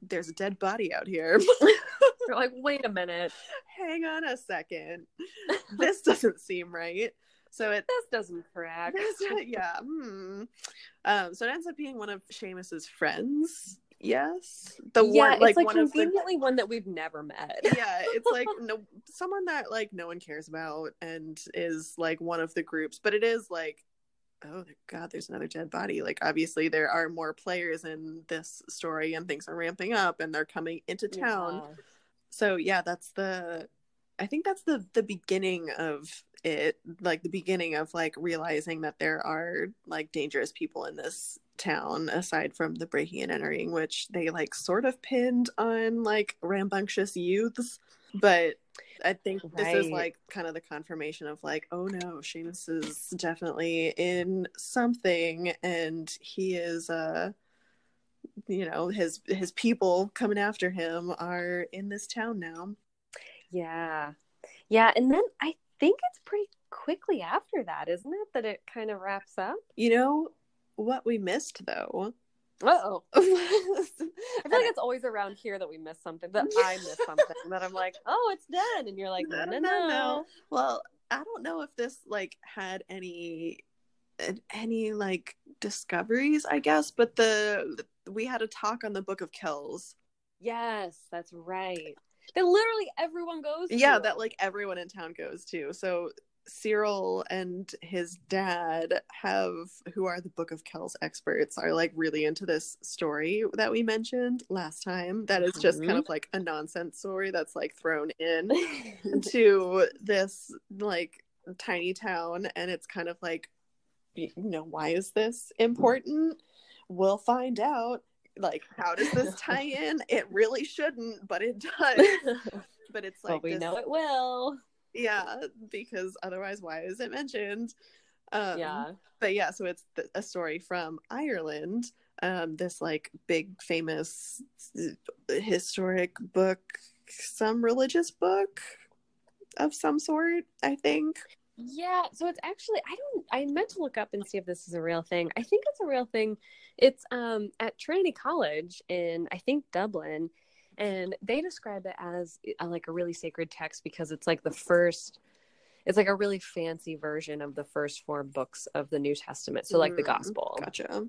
there's a dead body out here. You're like, wait a minute, Hang on a second. This doesn't seem right. So it this doesn't track. yeah. Hmm. Um, so it ends up being one of Seamus's friends. Yes. The yeah, one like, like one of the conveniently one that we've never met. yeah, it's like no someone that like no one cares about and is like one of the groups, but it is like oh god, there's another dead body. Like obviously there are more players in this story and things are ramping up and they're coming into town. Yeah. So yeah, that's the I think that's the the beginning of it, like the beginning of like realizing that there are like dangerous people in this town aside from the breaking and entering which they like sort of pinned on like rambunctious youths. But i think this is like kind of the confirmation of like oh no Seamus is definitely in something and he is uh you know his his people coming after him are in this town now Yeah. Yeah. And then I think it's pretty quickly after that, isn't it? That it kind of wraps up. you know what we missed though Uh oh. I feel like it's always around here that we miss something, that I miss something, that I'm like, oh, it's done. And you're like, no, no, no. Well, I don't know if this like had any any like discoveries, I guess, but the we had a talk on the Book of Kells. Yes, that's right. That literally everyone goes to. Yeah, that like everyone in town goes to. So Cyril and his dad have who are the Book of Kells experts are like really into this story that we mentioned last time. That is just kind Mhm. of like a nonsense story that's like thrown in. to this like tiny town and it's kind of like you know why is this important we'll find out like how does this tie in it really shouldn't but it does but it's like but we this- know it will. yeah because otherwise why is it mentioned um yeah. but yeah so it's th- a story from ireland um this like big famous historic book some religious book of some sort i think Yeah, so it's actually I don't I meant to look up and see if this is a real thing. I think it's a real thing. It's um at Trinity College in I think Dublin and they describe it as uh, like a really sacred text because it's like the first it's like a really fancy version of the first four books of the New Testament. So like the Mm, gospel. gotcha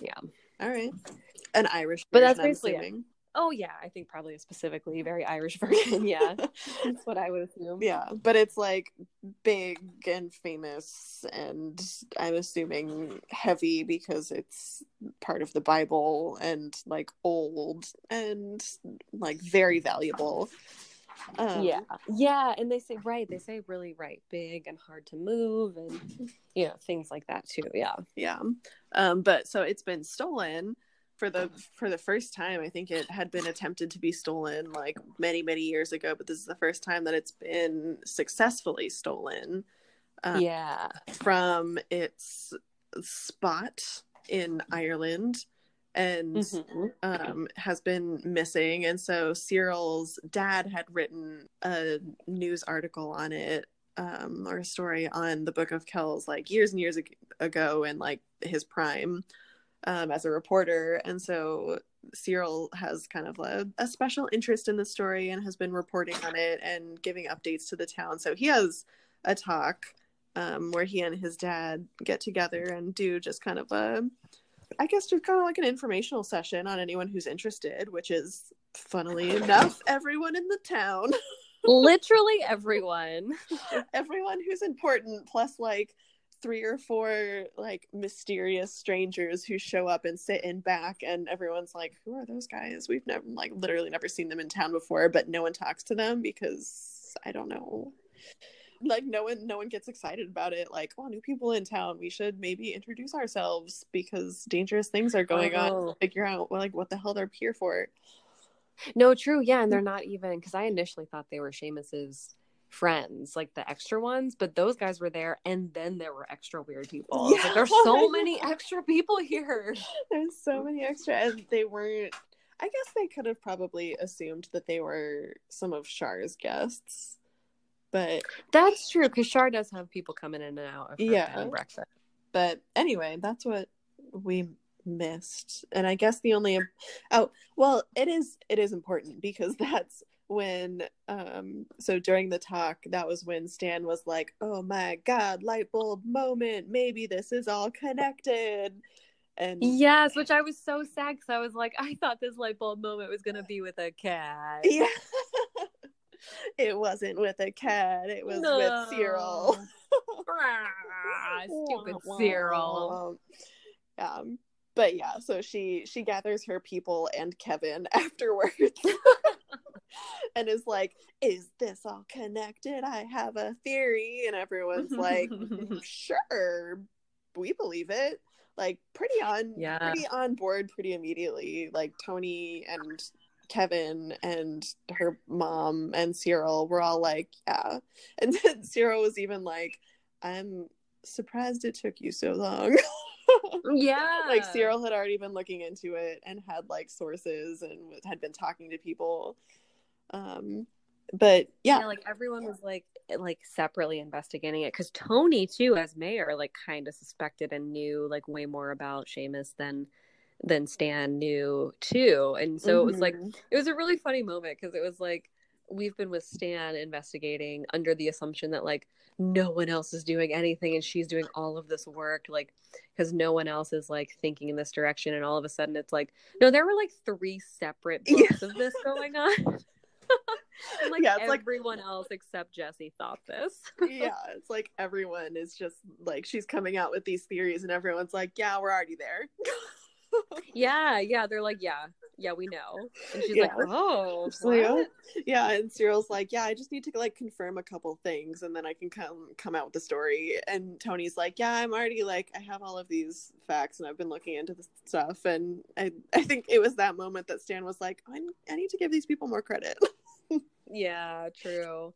Yeah. all right an irish But that's basically. Oh yeah, I think probably a specifically very Irish version. Yeah. That's what I would assume. yeah but it's like big and famous and i'm assuming heavy because it's part of the bible and like old and like very valuable um, yeah yeah and they say right they say really right big and hard to move and you know things like that too yeah yeah um but so it's been stolen for the for the first time i think it had been attempted to be stolen like many many years ago but this is the first time that it's been successfully stolen um, yeah from its spot in ireland and Mhm. um, has been missing. And so Cyril's dad had written a news article on it um, or a story on the Book of Kells like years and years ago in like his prime um, as a reporter. And so Cyril has kind of a, a special interest in the story and has been reporting on it and giving updates to the town. So he has a talk um, where he and his dad get together and do just kind of a I guess just kind of like an informational session on anyone who's interested, which is funnily enough everyone in the town, literally everyone everyone who's important, plus like three or four like mysterious strangers who show up and sit in back, and everyone's like, "Who are those guys? We've never like literally never seen them in town before, but no one talks to them because I don't know." Like no one, no one gets excited about it. Like, oh, new people in town. We should maybe introduce ourselves because dangerous things are going on. Oh. Figure out like what the hell they're here for. no true yeah and they're mm. not even because i initially thought they were Seamus's friends like the extra ones but those guys were there and then there were extra weird people was like, there's Oh so many extra people here There's so many extra, and they weren't. I guess they could have probably assumed that they were some of Char's guests, but that's true because Char does have people coming in and out of Yeah. breakfast but anyway, that's what we missed. And I guess the only oh well, it is it is important because that's when um so during the talk that was when Stan was like, "Oh my god, light bulb moment. Maybe this is all connected." And yes, which I was so sad because I was like, I thought this light bulb moment was gonna be with a cat. Yeah. it wasn't with a cat. It was no. with Cyril. Stupid Cyril. Um, but yeah, so she she gathers her people and Kevin afterwards. and is like, "Is this all connected? I have a theory." And everyone's like, mm, "Sure, we believe it." Like pretty on yeah. pretty on board pretty immediately. Like Tony and Kevin and her mom and Cyril were all like, "Yeah." And then Cyril was even like, "I'm surprised it took you so long." yeah. like Cyril had already been looking into it and had like sources and had been talking to people. Um but yeah. yeah like everyone was like like separately investigating it because Tony too as mayor like kind of suspected and knew like way more about Seamus than than Stan knew too. And so mm-hmm. it was like mm-hmm. it was a really funny moment because it was like we've been with Stan investigating under the assumption that like no one else is doing anything and she's doing all of this work like because no one else is like thinking in this direction and all of a sudden it's like no there were like three separate books yeah. of this going on and like yeah, everyone like... else except Jesse thought this. yeah, it's like everyone is just like she's coming out with these theories and everyone's like, yeah, we're already there. yeah, yeah, they're like, yeah, yeah, we know. And she's yeah. like, oh, like, yeah. And Cyril's like, yeah, I just need to like confirm a couple things, and then I can come come out with the story. And Tony's like, yeah, I'm already like, I have all of these facts, and I've been looking into this stuff. And I, I think it was that moment that Stan was like, I, I need to give these people more credit. yeah, true.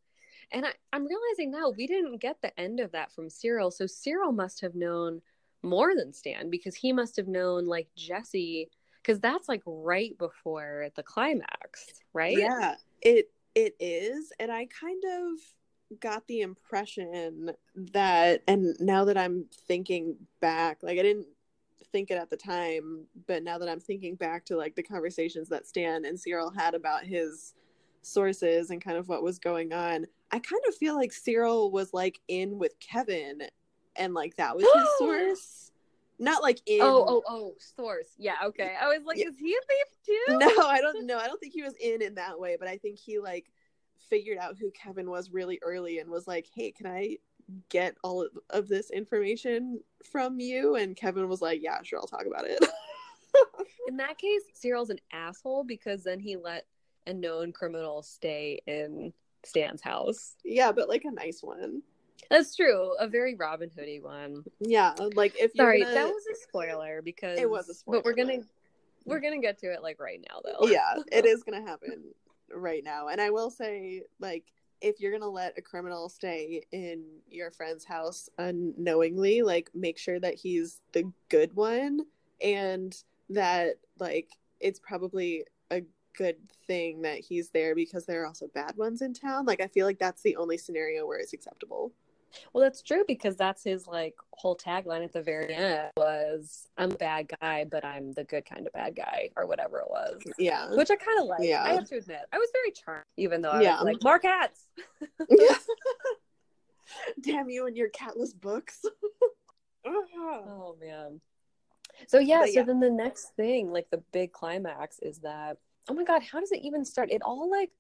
And I, I'm realizing now we didn't get the end of that from Cyril, so Cyril must have known more than Stan because he must have known like Jesse because that's like right before the climax, right? Yeah, it it is, and I kind of got the impression that, and now that I'm thinking back, like I didn't think it at the time, but now that I'm thinking back to like the conversations that Stan and Cyril had about his sources and kind of what was going on, I kind of feel like Cyril was like in with Kevin and like that was his source not like in oh oh oh source yeah okay. I was like yeah. is he a thief too? No i don't know i don't think he was in in that way but i think he like figured out who kevin was really early and was like hey can i get all of, of this information from you? And kevin was like yeah sure i'll talk about it. In that case cyril's an asshole because then he let a known criminal stay in stan's house. Yeah but like a nice one that's true. A very Robin Hoodie one. Yeah, uh, like if sorry, gonna... that was a spoiler because it was a spoiler. But we're gonna we're gonna get to it like right now though. Yeah, it is gonna happen right now. And I will say, like, if you're gonna let a criminal stay in your friend's house unknowingly, like, make sure that he's the good one and that like it's probably a good thing that he's there because there are also bad ones in town. Like I feel like that's the only scenario where it's acceptable. Well, that's true because that's his like whole tagline at the very end was "I'm a bad guy, but I'm the good kind of bad guy" or whatever it was. Yeah, which I kind of like. Yeah, I have to admit, I was very charmed, even though I yeah. was like more cats. Damn you and your catless books. oh man. So yeah, but, so yeah. then the next thing, like the big climax, is that oh my god, how does it even start? It all like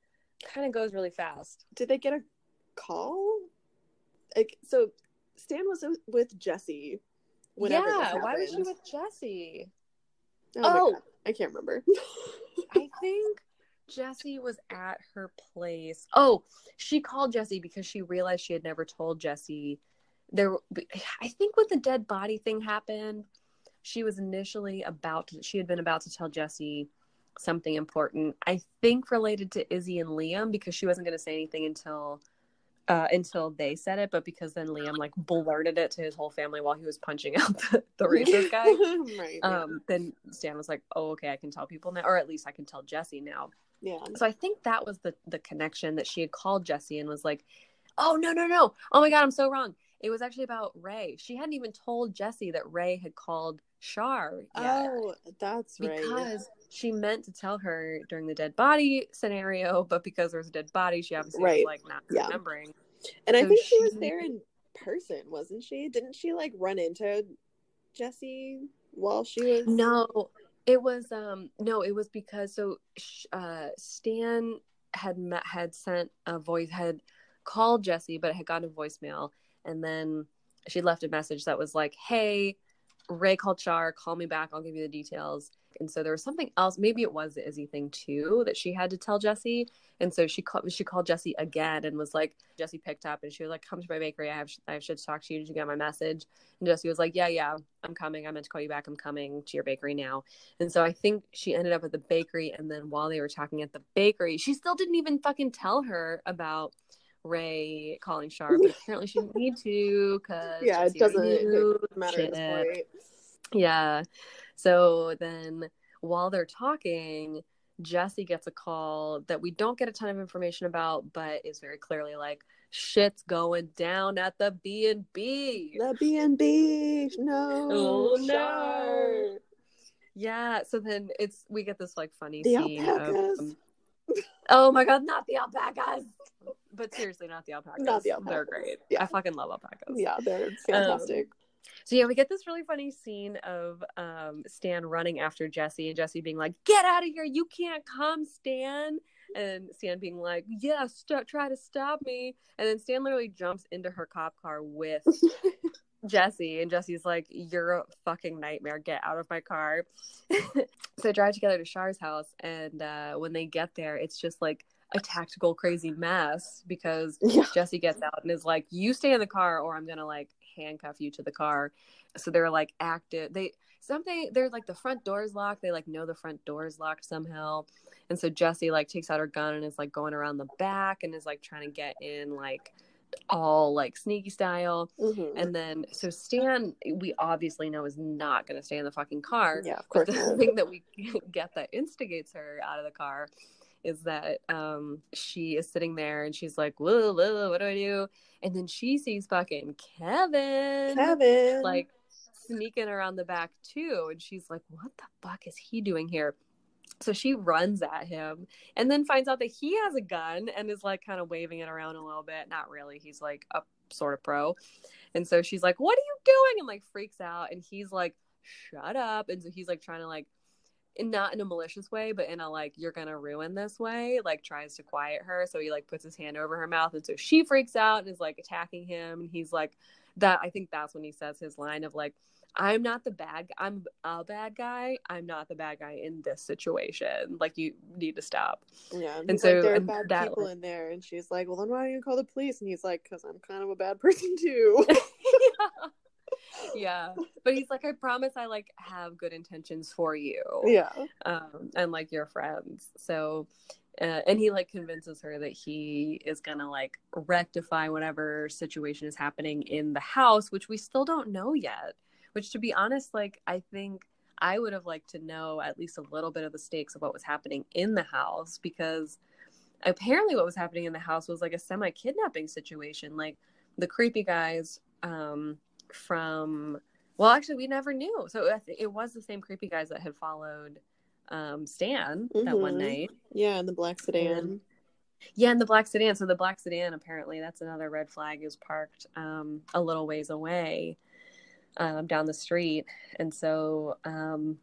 kind of goes really fast. Did they get a call? Like so Stan was with Jesse. yeah, why was she with Jesse? Oh, oh. I can't remember. I think Jesse was at her place. Oh, she called Jesse because she realized she had never told Jesse. There, I think when the dead body thing happened, she was initially about to. She had been about to tell Jesse something important. I think related to Izzy and Liam because she wasn't going to say anything until uh, until they said it, but because then Liam like blurted it to his whole family while he was punching out the, the racist guy. right. Um, then Stan was like, "Oh, okay, I can tell people now, or at least I can tell Jesse now." Yeah. So I think that was the the connection that she had called Jesse and was like, "Oh no no no! Oh my god, I'm so wrong." It was actually about Ray. She hadn't even told Jesse that Ray had called Char yet. Oh, that's right. because she meant to tell her during the dead body scenario, but because there was a dead body, she obviously Right. was like not Yeah. remembering. And I think she was there in person, wasn't she? Didn't she like run into Jesse while she was? No, it was um no, it was because so uh Stan had met, had sent a voice had called Jesse, but it had gotten a voicemail, and then she left a message that was like, "Hey, Ray called Char, call me back, I'll give you the details." And so there was something else, maybe it was the Izzy thing too, that she had to tell Jesse. And so she called she called Jesse again and was like, Jesse picked up and she was like, "Come to my bakery. I have I have shit to talk to you. Did you get my message?" And Jesse was like, "Yeah, yeah, I'm coming. I meant to call you back. I'm coming to your bakery now." And so I think she ended up at the bakery, and then while they were talking at the bakery, she still didn't even fucking tell her about Ray calling Char, but apparently she didn't need to because Yeah, it doesn't it doesn't matter at this point. yeah. So then while they're talking, Jesse gets a call that we don't get a ton of information about, but is very clearly like shit's going down at the B and B. The B and B. No. Oh, no. Char. Yeah. So then it's we get this like funny The scene alpacas. of um, Oh my god, not the alpacas. But seriously, not the alpacas. Not the alpacas. They're great. Yeah. I fucking love alpacas. Yeah, they're fantastic. So yeah, we get this really funny scene of um, Stan running after Jesse and Jesse being like, "Get out of here! You can't come, Stan!" And Stan being like, "Yeah, st- try to stop me!" And then Stan literally jumps into her cop car with Jesse, and Jesse's like, "You're a fucking nightmare. Get out of my car." so they drive together to Char's house, and uh, when they get there, it's just like a tactical crazy mess because yeah. Jesse gets out and is like, "You stay in the car, or I'm gonna like handcuff you to the car." So they're like active. They something. They're like the front door is locked. They like know the front door is locked somehow, and so Jesse like takes out her gun and is like going around the back and is like trying to get in like all like sneaky style. Mhm. And then so Stan, we obviously know is not gonna stay in the fucking car. yeah, of But course. the thing that we get that instigates her out of the car is that um, she is sitting there and she's like, whoa, whoa, what do I do? And then she sees fucking Kevin, Kevin. like sneaking around the back too. And she's like, what the fuck is he doing here? So she runs at him and then finds out that he has a gun and is like kind of waving it around a little bit. Not really. He's like a sort of pro. And so she's like, What are you doing? And like freaks out. And he's like, Shut up. And so he's like trying to like, not in a malicious way, but in a like, you're to ruin this way, like tries to quiet her. So he like puts his hand over her mouth. And so she freaks out and is like attacking him. And he's like, that I think that's when he says his line of like, I'm not the bad I'm a bad guy. I'm not the bad guy in this situation. Like you need to stop. yeah, and, and so- like, there are bad that- people in there, and she's like, "Well, then why don't you call the police?" And he's like, "Cause I'm kind of a bad person too." yeah. But he's like, I promise I like have good intentions for you. yeah, Um and like your friends. So uh, and he like convinces her that he is gonna like rectify whatever situation is happening in the house, which we still don't know yet. Which to be honest, like I think I would have liked to know at least a little bit of the stakes of what was happening in the house because apparently what was happening in the house was like a semi kidnapping situation. Like the creepy guys um, from, well, actually, we never knew. So it was the same creepy guys that had followed um, Stan that one Mhm. night. yeah, in the black sedan. And- Yeah, in the black sedan. So the black sedan, apparently, that's another red flag, is parked um, a little ways away um, down the street. And so, um,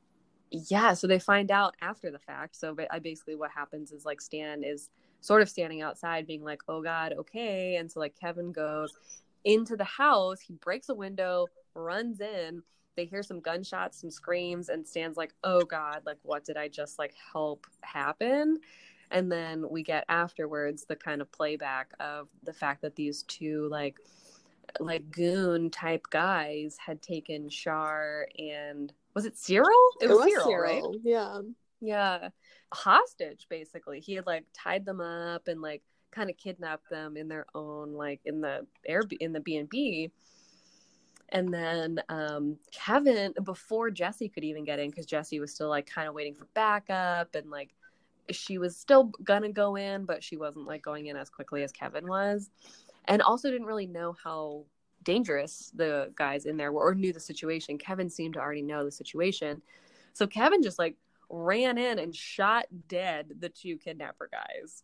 yeah, so they find out after the fact. So I basically what happens is like Stan is sort of standing outside, being like, "Oh God, okay." And so like Kevin goes into the house. He breaks a window, runs in. They hear some gunshots, some screams, and Stan's like, "Oh God, like what did I just like help happen?" And then we get afterwards the kind of playback of the fact that these two like like goon type guys had taken Char and was it Cyril? It was, Cyril, right? Cyril, Yeah, Yeah. Hostage basically. He had like tied them up and like kind of kidnapped them in their own like in the air in the B&B. And then um Kevin before Jesse could even get in cuz Jesse was still like kind of waiting for backup and like she was still gonna go in but she wasn't like going in as quickly as Kevin was and also didn't really know how dangerous the guys in there were or knew the situation. Kevin seemed to already know the situation. So Kevin just like ran in and shot dead the two kidnapper guys.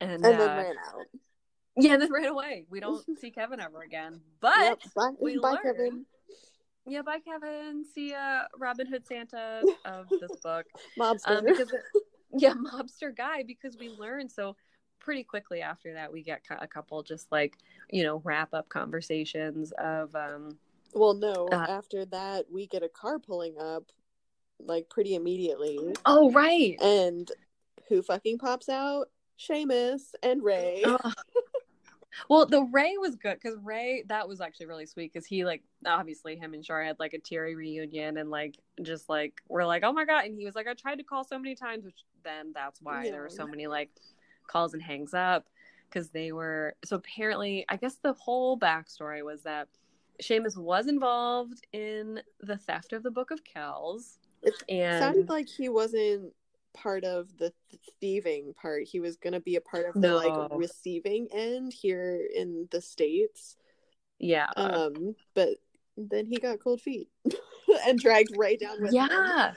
And, and then uh, ran out. yeah, and then ran away. We don't see Kevin ever again. But Yep, bye, we bye learn- Kevin. yeah, bye Kevin. See ya, Robin Hood Santa of this book. Mobster. Um, because yeah, mobster guy. Because we learn so pretty quickly after that we get a couple just like you know wrap up conversations of um well, no. uh, after that, we get a car pulling up, like pretty immediately, oh right and who fucking pops out? Seamus and Ray. Well the ray was good because ray that was actually really sweet because he like obviously him and Char had like a teary reunion and like just like we're like oh my god and he was like i tried to call so many times which then that's why there were so many like calls and hangs up because they were so apparently i guess the whole backstory was that Seamus was involved in the theft of the book of kells It and sounded like he wasn't part of the thieving part. He was going to be a part of the like receiving end here in the states. yeah Um, but then he got cold feet and dragged right down with him. yeah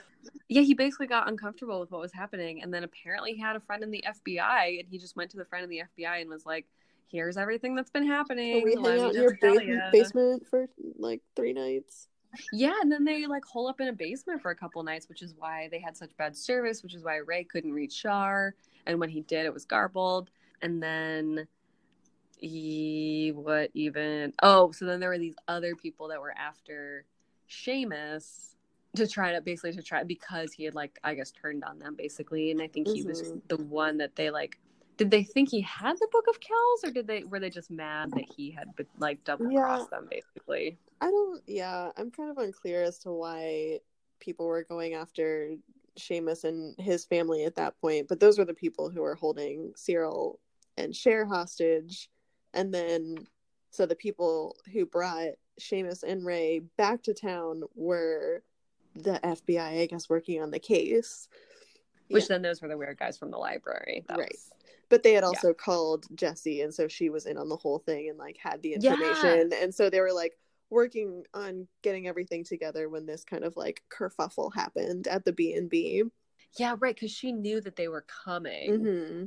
yeah he basically got uncomfortable with what was happening and then apparently he had a friend in the fbi and he just went to the friend in the fbi and was like here's everything that's been happening Can we hang out in your tell basement, ya." basement for like three nights? Yeah and then they like hole up in a basement for a couple nights which is why they had such bad service which is why ray couldn't reach Char and when he did it was garbled and then he what even oh so then there were these other people that were after Seamus to try to basically to try because he had like I guess turned on them basically and I think he was Mhm. the one that they like did they think he had the book of Kells or did they were they just mad that he had like double crossed them basically I don't. Yeah, I'm kind of unclear as to why people were going after Seamus and his family at that point. But those were the people who were holding Cyril and Char hostage, and then so the people who brought Seamus and Ray back to town were the FBI, I guess, working on the case. which Yeah. then those were the weird guys from the library that Right. was But they had also called Jesse, and so she was in on the whole thing and like had the Yeah. information. And so they were like working on getting everything together when this kind of like kerfuffle happened at the B and B. yeah right because she knew that they were coming Mm-hmm.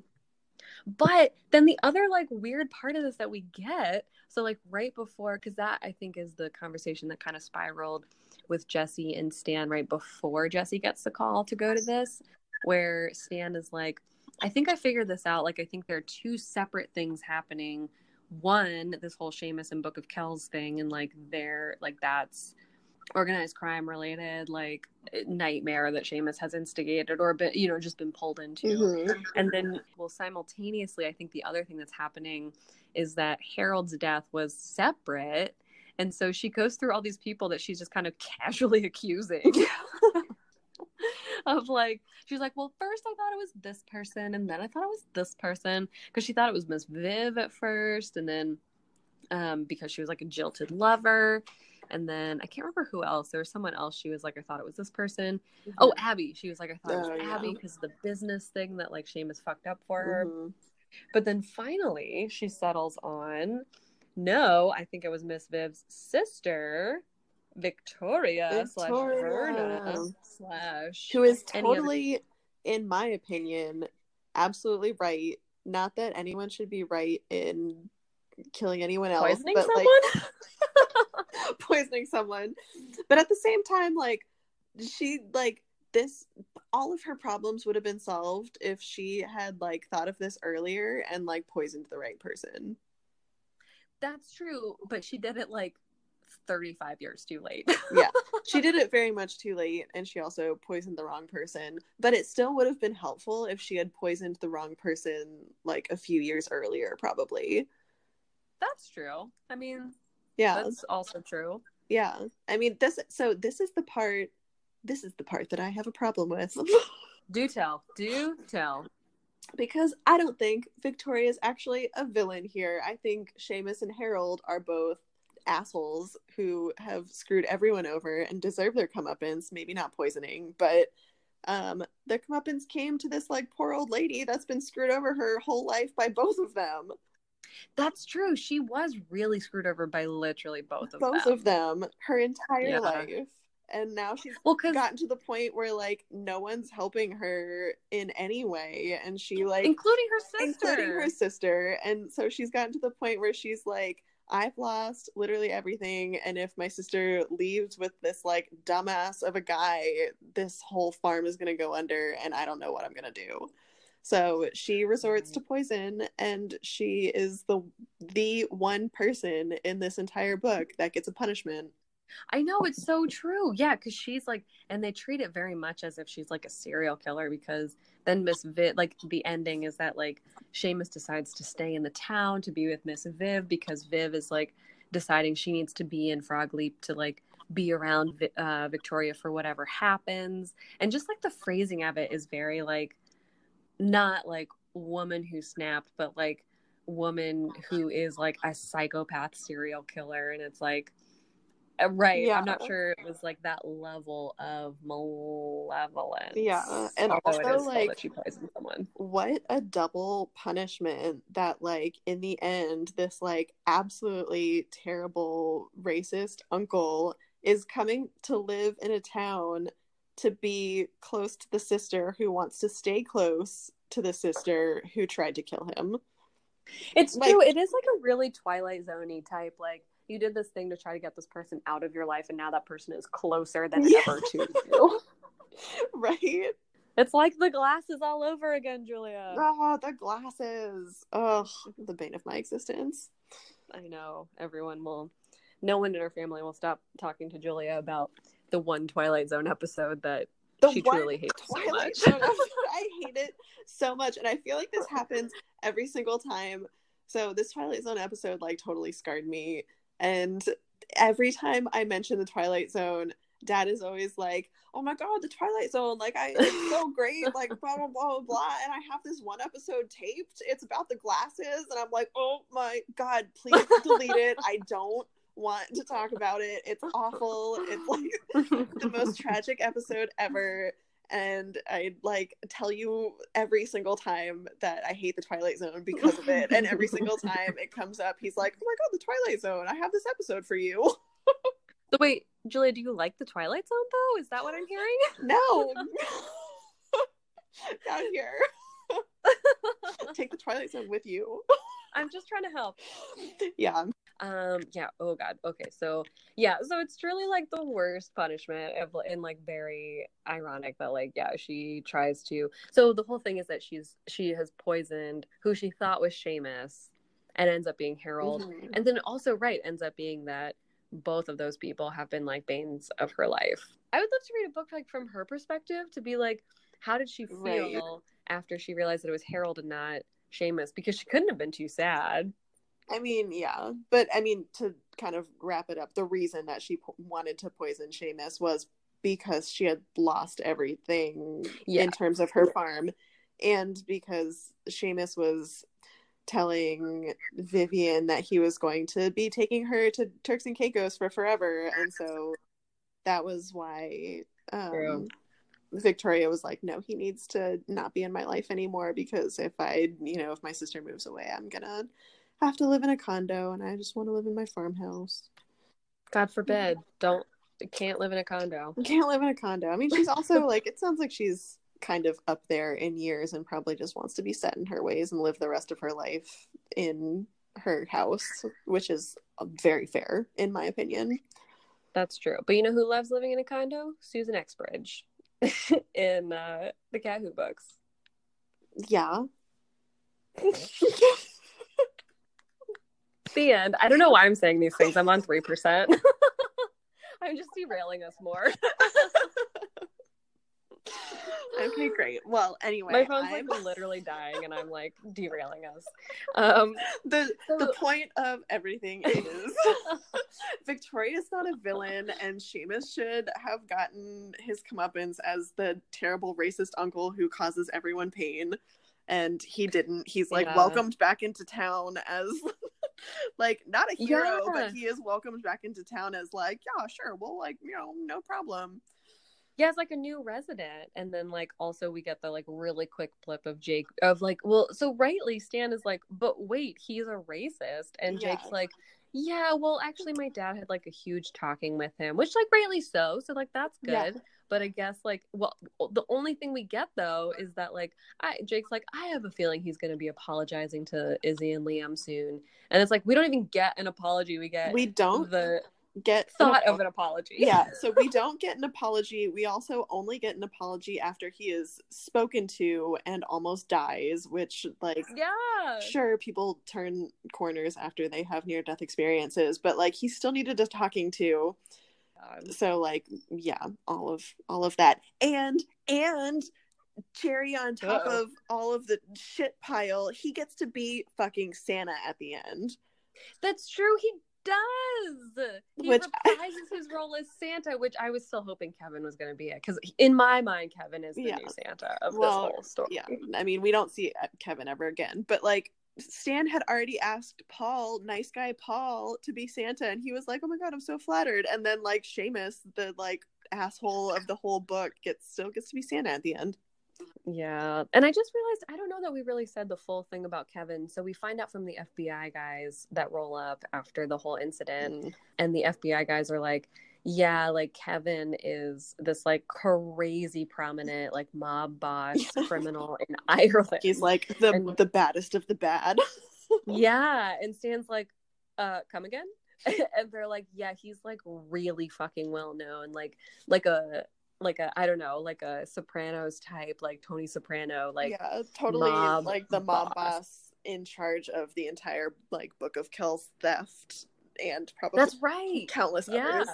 But then the other like weird part of this that we get, so like right before, because that I think is the conversation that kind of spiraled with Jesse and Stan right before Jesse gets the call to go to this, where Stan is like, I think I figured this out. Like, I think there are two separate things happening. One, this whole Seamus and Book of Kells thing, and like they're like that's organized crime related, like nightmare that Seamus has instigated or been, you know, just been pulled into. Mm-hmm. And then, well, simultaneously, I think the other thing that's happening is that Harold's death was separate. And so she goes through all these people that she's just kind of casually accusing of like, she's like, well, first I thought it was this person, and then I thought it was this person because she thought it was Miss Viv at first, and then um, because she was like a jilted lover. And then I can't remember who else. There was someone else. She was like, I thought it was this person. Oh, Abby. She was like, I thought it Oh, was yeah. Abby because the business thing that like Seamus fucked up for her. Mhm. But then finally, she settles on, no, I think it was Miss Viv's sister, Victoria, slash Verna slash who is other- totally, in my opinion, absolutely right. Not that anyone should be right in killing anyone else, poisoning but someone. like poisoning someone. But at the same time, like she like this all of her problems would have been solved if she had like thought of this earlier and like poisoned the right person. That's true, but she did it like 35 years too late. Yeah. She did it very much too late and she also poisoned the wrong person. But it still would have been helpful if she had poisoned the wrong person like a few years earlier, probably. That's true. I mean, Yeah. that's also true. Yeah. I mean this so this is the part this is the part that I have a problem with. Do tell. Do tell. because I don't think Victoria is actually a villain here. I think Seamus and Harold are both assholes who have screwed everyone over and deserve their comeuppance. Maybe not poisoning, but um, their comeuppance came to this like poor old lady that's been screwed over her whole life by both of them. That's true. She was really screwed over by literally both of both them. of them her entire Yeah. life. And now she's well, gotten to the point where like no one's helping her in any way and she like including her sister, including her sister and so she's gotten to the point where she's like i've lost literally everything and if my sister leaves with this like dumbass of a guy this whole farm is going to go under and i don't know what i'm going to do so she resorts to mm-hmm. poison and she is the the one person in this entire book that gets a punishment I know it's so true. Yeah, because she's like, and they treat it very much as if she's like a serial killer. Because then Miss Viv, like the ending is that like Seamus decides to stay in the town to be with Miss Viv because Viv is like deciding she needs to be in Frog Ledge to like be around uh, Victoria for whatever happens, and just like the phrasing of it is very like not like woman who snapped, but like woman who is like a psychopath serial killer, and it's like. Uh, Right. Yeah. I'm not sure it was like that level of malevolence. Yeah, and also, like- that she poisoned someone. what a double punishment that like in the end this like absolutely terrible racist uncle is coming to live in a town to be close to the sister who wants to stay close to the sister who tried to kill him It's Like- true. It is like a really Twilight Zoney type. Like you did this thing to try to get this person out of your life, and now that person is closer than Yeah. ever to you. right It's like the glasses all over again, Julia. oh the glasses oh the bane of my existence I know everyone will. No one in our family will stop talking to Julia about the one Twilight Zone episode that the she truly hates so Twilight much. Zone I hate it so much, and I feel like this happens every single time. So this Twilight Zone episode like totally scarred me, and every time I mention the Twilight Zone, Dad is always like, "Oh my God, the Twilight Zone! Like, I it's so great! Like, blah blah blah blah blah." And I have this one episode taped. It's about the glasses, and I'm like, "Oh my God, please delete it! I don't." want to talk about it it's awful it's like the most tragic episode ever and I like tell you every single time that I hate the Twilight Zone because of it, and every single time it comes up, he's like, "Oh my god, the Twilight Zone! I have this episode for you." So wait, Julia, do you like the Twilight Zone though? Is that what I'm hearing? No, down here, take the Twilight Zone with you. I'm just trying to help. Yeah, Um, yeah. Oh God. Okay. So yeah. So it's truly like the worst punishment of, and like very ironic that like yeah she tries to. So the whole thing is that she's she has poisoned who she thought was Seamus, and ends up being Harold. Mhm. And then also right ends up being that both of those people have been like banes of her life. I would love to read a book like from her perspective to be like, how did she feel Right. after she realized that it was Harold and not Seamus? Because she couldn't have been too sad. I mean, yeah, but I mean, to kind of wrap it up, the reason that she po- wanted to poison Seamus was because she had lost everything Yeah. in terms of her farm, and because Seamus was telling Vivian that he was going to be taking her to Turks and Caicos for forever, and so that was why um, Victoria was like, "No, he needs to not be in my life anymore because if I, you know, if my sister moves away, I'm gonna." Have to live in a condo and I just want to live in my farmhouse. God forbid. Don't can't live in a condo. Can't live in a condo. I mean, she's also like it sounds like she's kind of up there in years and probably just wants to be set in her ways and live the rest of her life in her house, which is very fair in my opinion. That's true. But you know who loves living in a condo? Susan Exbridge in uh, the Cat Who books. Yeah. The end. I don't know why I'm saying these things. I'm on three percent. I'm just derailing us more. okay, great. Well, anyway, My phone's I'm- like literally dying, and I'm like derailing us. Um, the So- the point of everything is Victoria's not a villain, and Seamus should have gotten his comeuppance as the terrible racist uncle who causes everyone pain. And he didn't. He's like Yeah. welcomed back into town as like not a hero, Yeah. but he is welcomed back into town as like, yeah, sure, well, like you know, no problem. Yeah, it's like a new resident. And then like also we get the like really quick blip of Jake of like, well, so rightly Stan is like, but wait, he's a racist. And Yeah. Jake's like, yeah, well actually my dad had like a huge talking with him, which like rightly so. So like that's good. Yeah. But I guess like well the only thing we get though is that like I Jake's like, I have a feeling he's gonna be apologizing to Izzy and Liam soon. And it's like we don't even get an apology. We get We don't the get thought apo- of an apology. yeah, so we don't get an apology. We also only get an apology after he is spoken to and almost dies, which like Yeah. sure people turn corners after they have near death experiences, but like he still needed a talking to. God. So like yeah, all of all of that. And and cherry on top Uh-oh. of all of the shit pile, he gets to be fucking Santa at the end. That's true. He does. He Which- reprises his role as Santa, which I was still hoping Kevin was going to be it because in my mind, Kevin is the Yeah. new Santa of Well, this whole story. yeah i mean we don't see uh, kevin ever again but like stan had already asked paul nice guy paul to be santa and he was like oh my god i'm so flattered and then like Seamus, the like asshole of the whole book gets still gets to be santa at the end Yeah. And I just realized I don't know that we really said the full thing about Kevin. So we find out from the FBI guys that roll up after the whole incident, Mm. and the FBI guys are like, yeah, like Kevin is this like crazy prominent like mob boss criminal in Ireland. he's like the And- the baddest of the bad. Yeah and stan's like uh come again? And they're like yeah he's like really fucking well known like like a like a i don't know like a sopranos type like tony soprano like yeah totally like the mob boss. boss in charge of the entire like book of Kells theft and probably that's right. countless yeah. others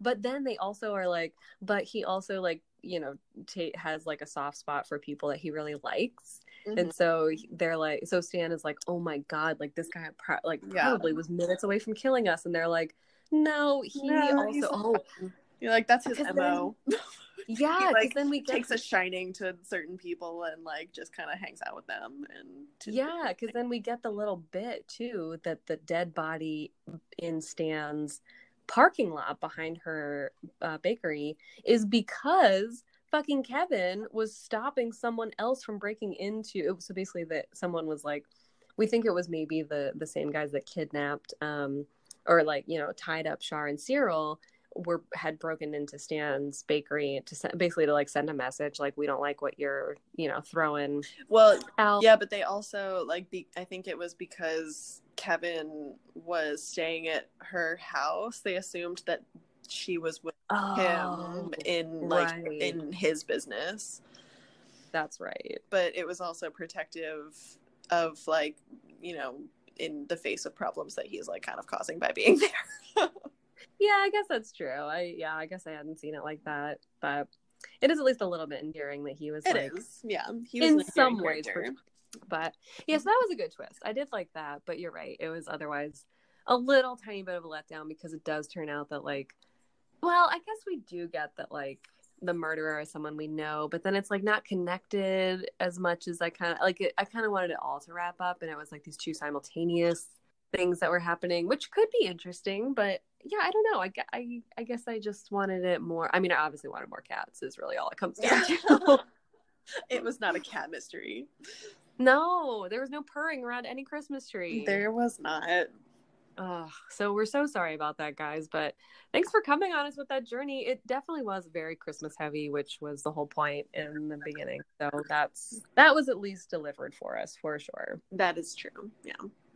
but then they also are like but he also like you know tate has like a soft spot for people that he really likes. Mhm. and so they're like so stan is like oh my god like this guy pro- like Yeah. probably was minutes away from killing us. And they're like no he No, also oh. you're like that's his mo yeah because like, then we get takes a shining to certain people and like just kind of hangs out with them and to- yeah because then we get the little bit too that the dead body in stan's parking lot behind her uh, bakery is because fucking kevin was stopping someone else from breaking into so basically that someone was like we think it was maybe the the same guys that kidnapped um or like you know tied up Char and Cyril were had broken into Stan's bakery to se- basically to like send a message like we don't like what you're you know throwing well out. yeah but they also like be- i think it was because kevin was staying at her house they assumed that she was with oh, him in like right. in his business. That's right. But it was also protective of like you know in the face of problems that he's like kind of causing by being there yeah I guess that's true I yeah I guess I hadn't seen it like that but it is at least a little bit endearing that he was It like is, yeah he was in some ways for. But yeah, so that was a good twist. I did like that, but you're right. It was otherwise a little tiny bit of a letdown because it does turn out that like well, I guess we do get that like the murderer is someone we know, but then it's like not connected as much as I kind of like it, I kind of wanted it all to wrap up and it was like these two simultaneous things that were happening, which could be interesting, but yeah, I don't know. I, I, I guess I just wanted it more. I mean, I obviously wanted more cats is really all it comes down to. it was not a cat mystery No, there was no purring around any Christmas tree. there was not Ugh, so we're so sorry about that, guys. But thanks for coming on us with that journey. It definitely was very Christmas heavy, which was the whole point in the beginning. So that's that was at least delivered for us for sure. That is true. Yeah,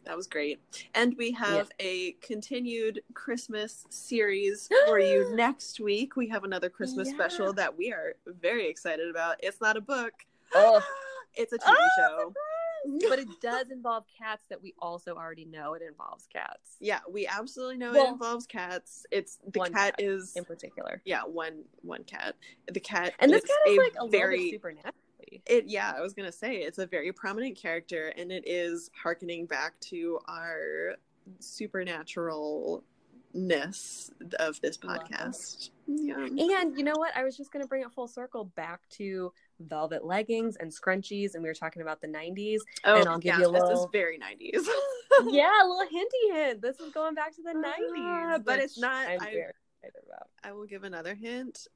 that was great. And we have a continued Christmas series for you next week. We have another Christmas Yeah. special that we are very excited about. It's not a book. Oh. It's a ah, TV Oh, show. But it does involve cats that we also already know it involves cats Yeah, we absolutely know Well, it involves cats. It's the one cat cat is in particular. yeah, one one cat. The cat And this cat is like a very bit supernaturally. it yeah i was gonna say it's a very prominent character and it is harkening back to our supernaturalness of this podcast yeah And you know what? I was just going to bring it full circle back to velvet leggings and scrunchies, and we were talking about the 90s. oh and I'll give yeah, you a this is very 90s yeah, a little hinty hint. This is going back to the Ah, 90s. but it's not- I'm I- very excited about. i will give another hint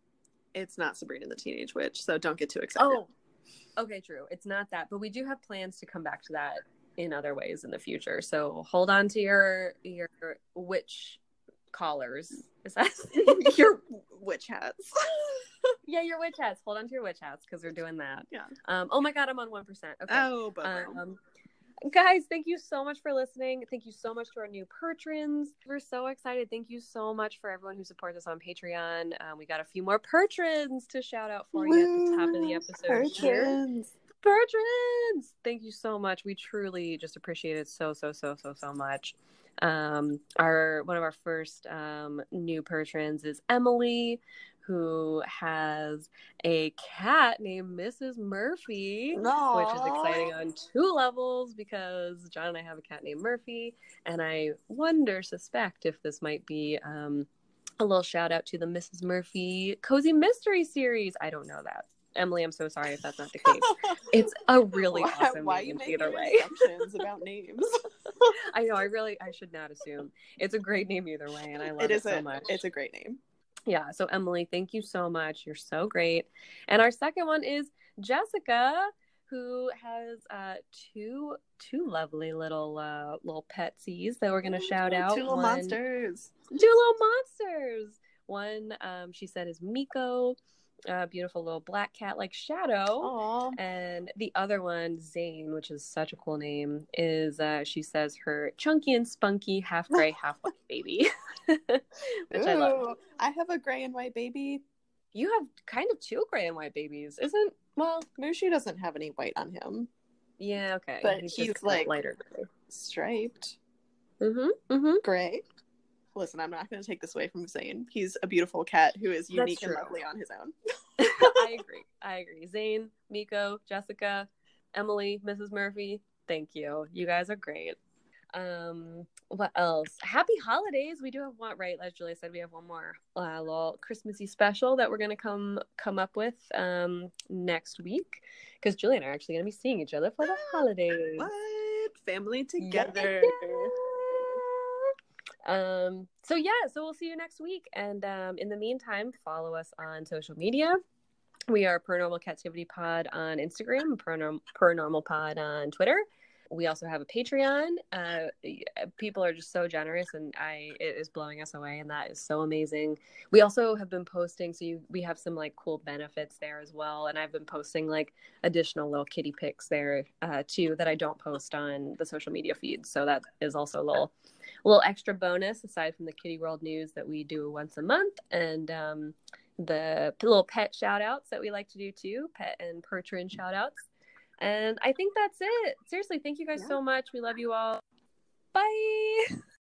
it's not Sabrina the Teenage Witch, so don't get too excited. Oh, okay, true. It's not that, but we do have plans to come back to that in other ways in the future. So hold on to your your witch collars. Is that your witch hats? yeah, your witch hats. Hold on to your witch hats because we're doing that. Yeah. Um. Oh my god, I'm on one percent. Okay. Oh, but Um, guys, thank you so much for listening. Thank you so much to our new patrons. We're so excited. Thank you so much for everyone who supports us on Patreon. Um, we got a few more patrons to shout out for you at the top of the episode. patrons. Patrons, thank you so much. We truly just appreciate it so so so so so much. Um, our one of our first um, new patrons is Emily, who has a cat named Mrs. Murphy, which is exciting on two levels because John and I have a cat named Murphy, and I wonder, suspect if this might be um, a little shout out to the Mrs. Murphy Cozy Mystery series. I don't know that. Emily, I'm so sorry if that's not the case. It's a really why, awesome why name either way. assumptions about names? I know. I really, I should not assume. It's a great name either way, and I love it it, so much. it's a great name. Yeah. So Emily, thank you so much. You're so great. And our second one is Jessica, who has uh, two two lovely little uh, little petsies that we're gonna shout out. Two little One- monsters. two little monsters. One, um, she said, is Miko, a beautiful little black cat like Shadow. Aw. And the other one, Zane, which is such a cool name, is uh, she says her chunky and spunky, half gray, half white baby, which I love. I have a gray and white baby. You have kind of two gray and white babies, isn't? Well, Mushi doesn't have any white on him. yeah, okay. But just he's, like- lighter gray. Striped Mm-hmm. Mm-hmm. gray. Listen, I'm not going to take this away from Zane. He's a beautiful cat who is unique and lovely on his own. I agree. I agree. Zane, Miko, Jessica, Emily, Mrs. Murphy. Thank you. You guys are great. Um, what else? Happy holidays. We do have one right, as Julia said, we have one more uh, little Christmassy special that we're gonna come come up with um next week. Because Julia and I are actually gonna be seeing each other for the holidays. What? Family Yeah. together. Um, so yeah, so we'll see you next week. And um, in the meantime, follow us on social media. We are Paranormal Captivity Pod on Instagram, Paranormal, Pod on Twitter. We also have a Patreon. Uh, people are just so generous, and I it is blowing us away, and that is so amazing. We also have been posting, so you, we have some like cool benefits there as well, and I've been posting like additional little kitty pics there uh, too that I don't post on the social media feeds. So that is also a little a little extra bonus aside from the kitty world news that we do once a month and um, the little pet shout outs that we like to do too pet and patron shout outs and i think that's it. Seriously thank you guys Yeah. so much. We love you all. Bye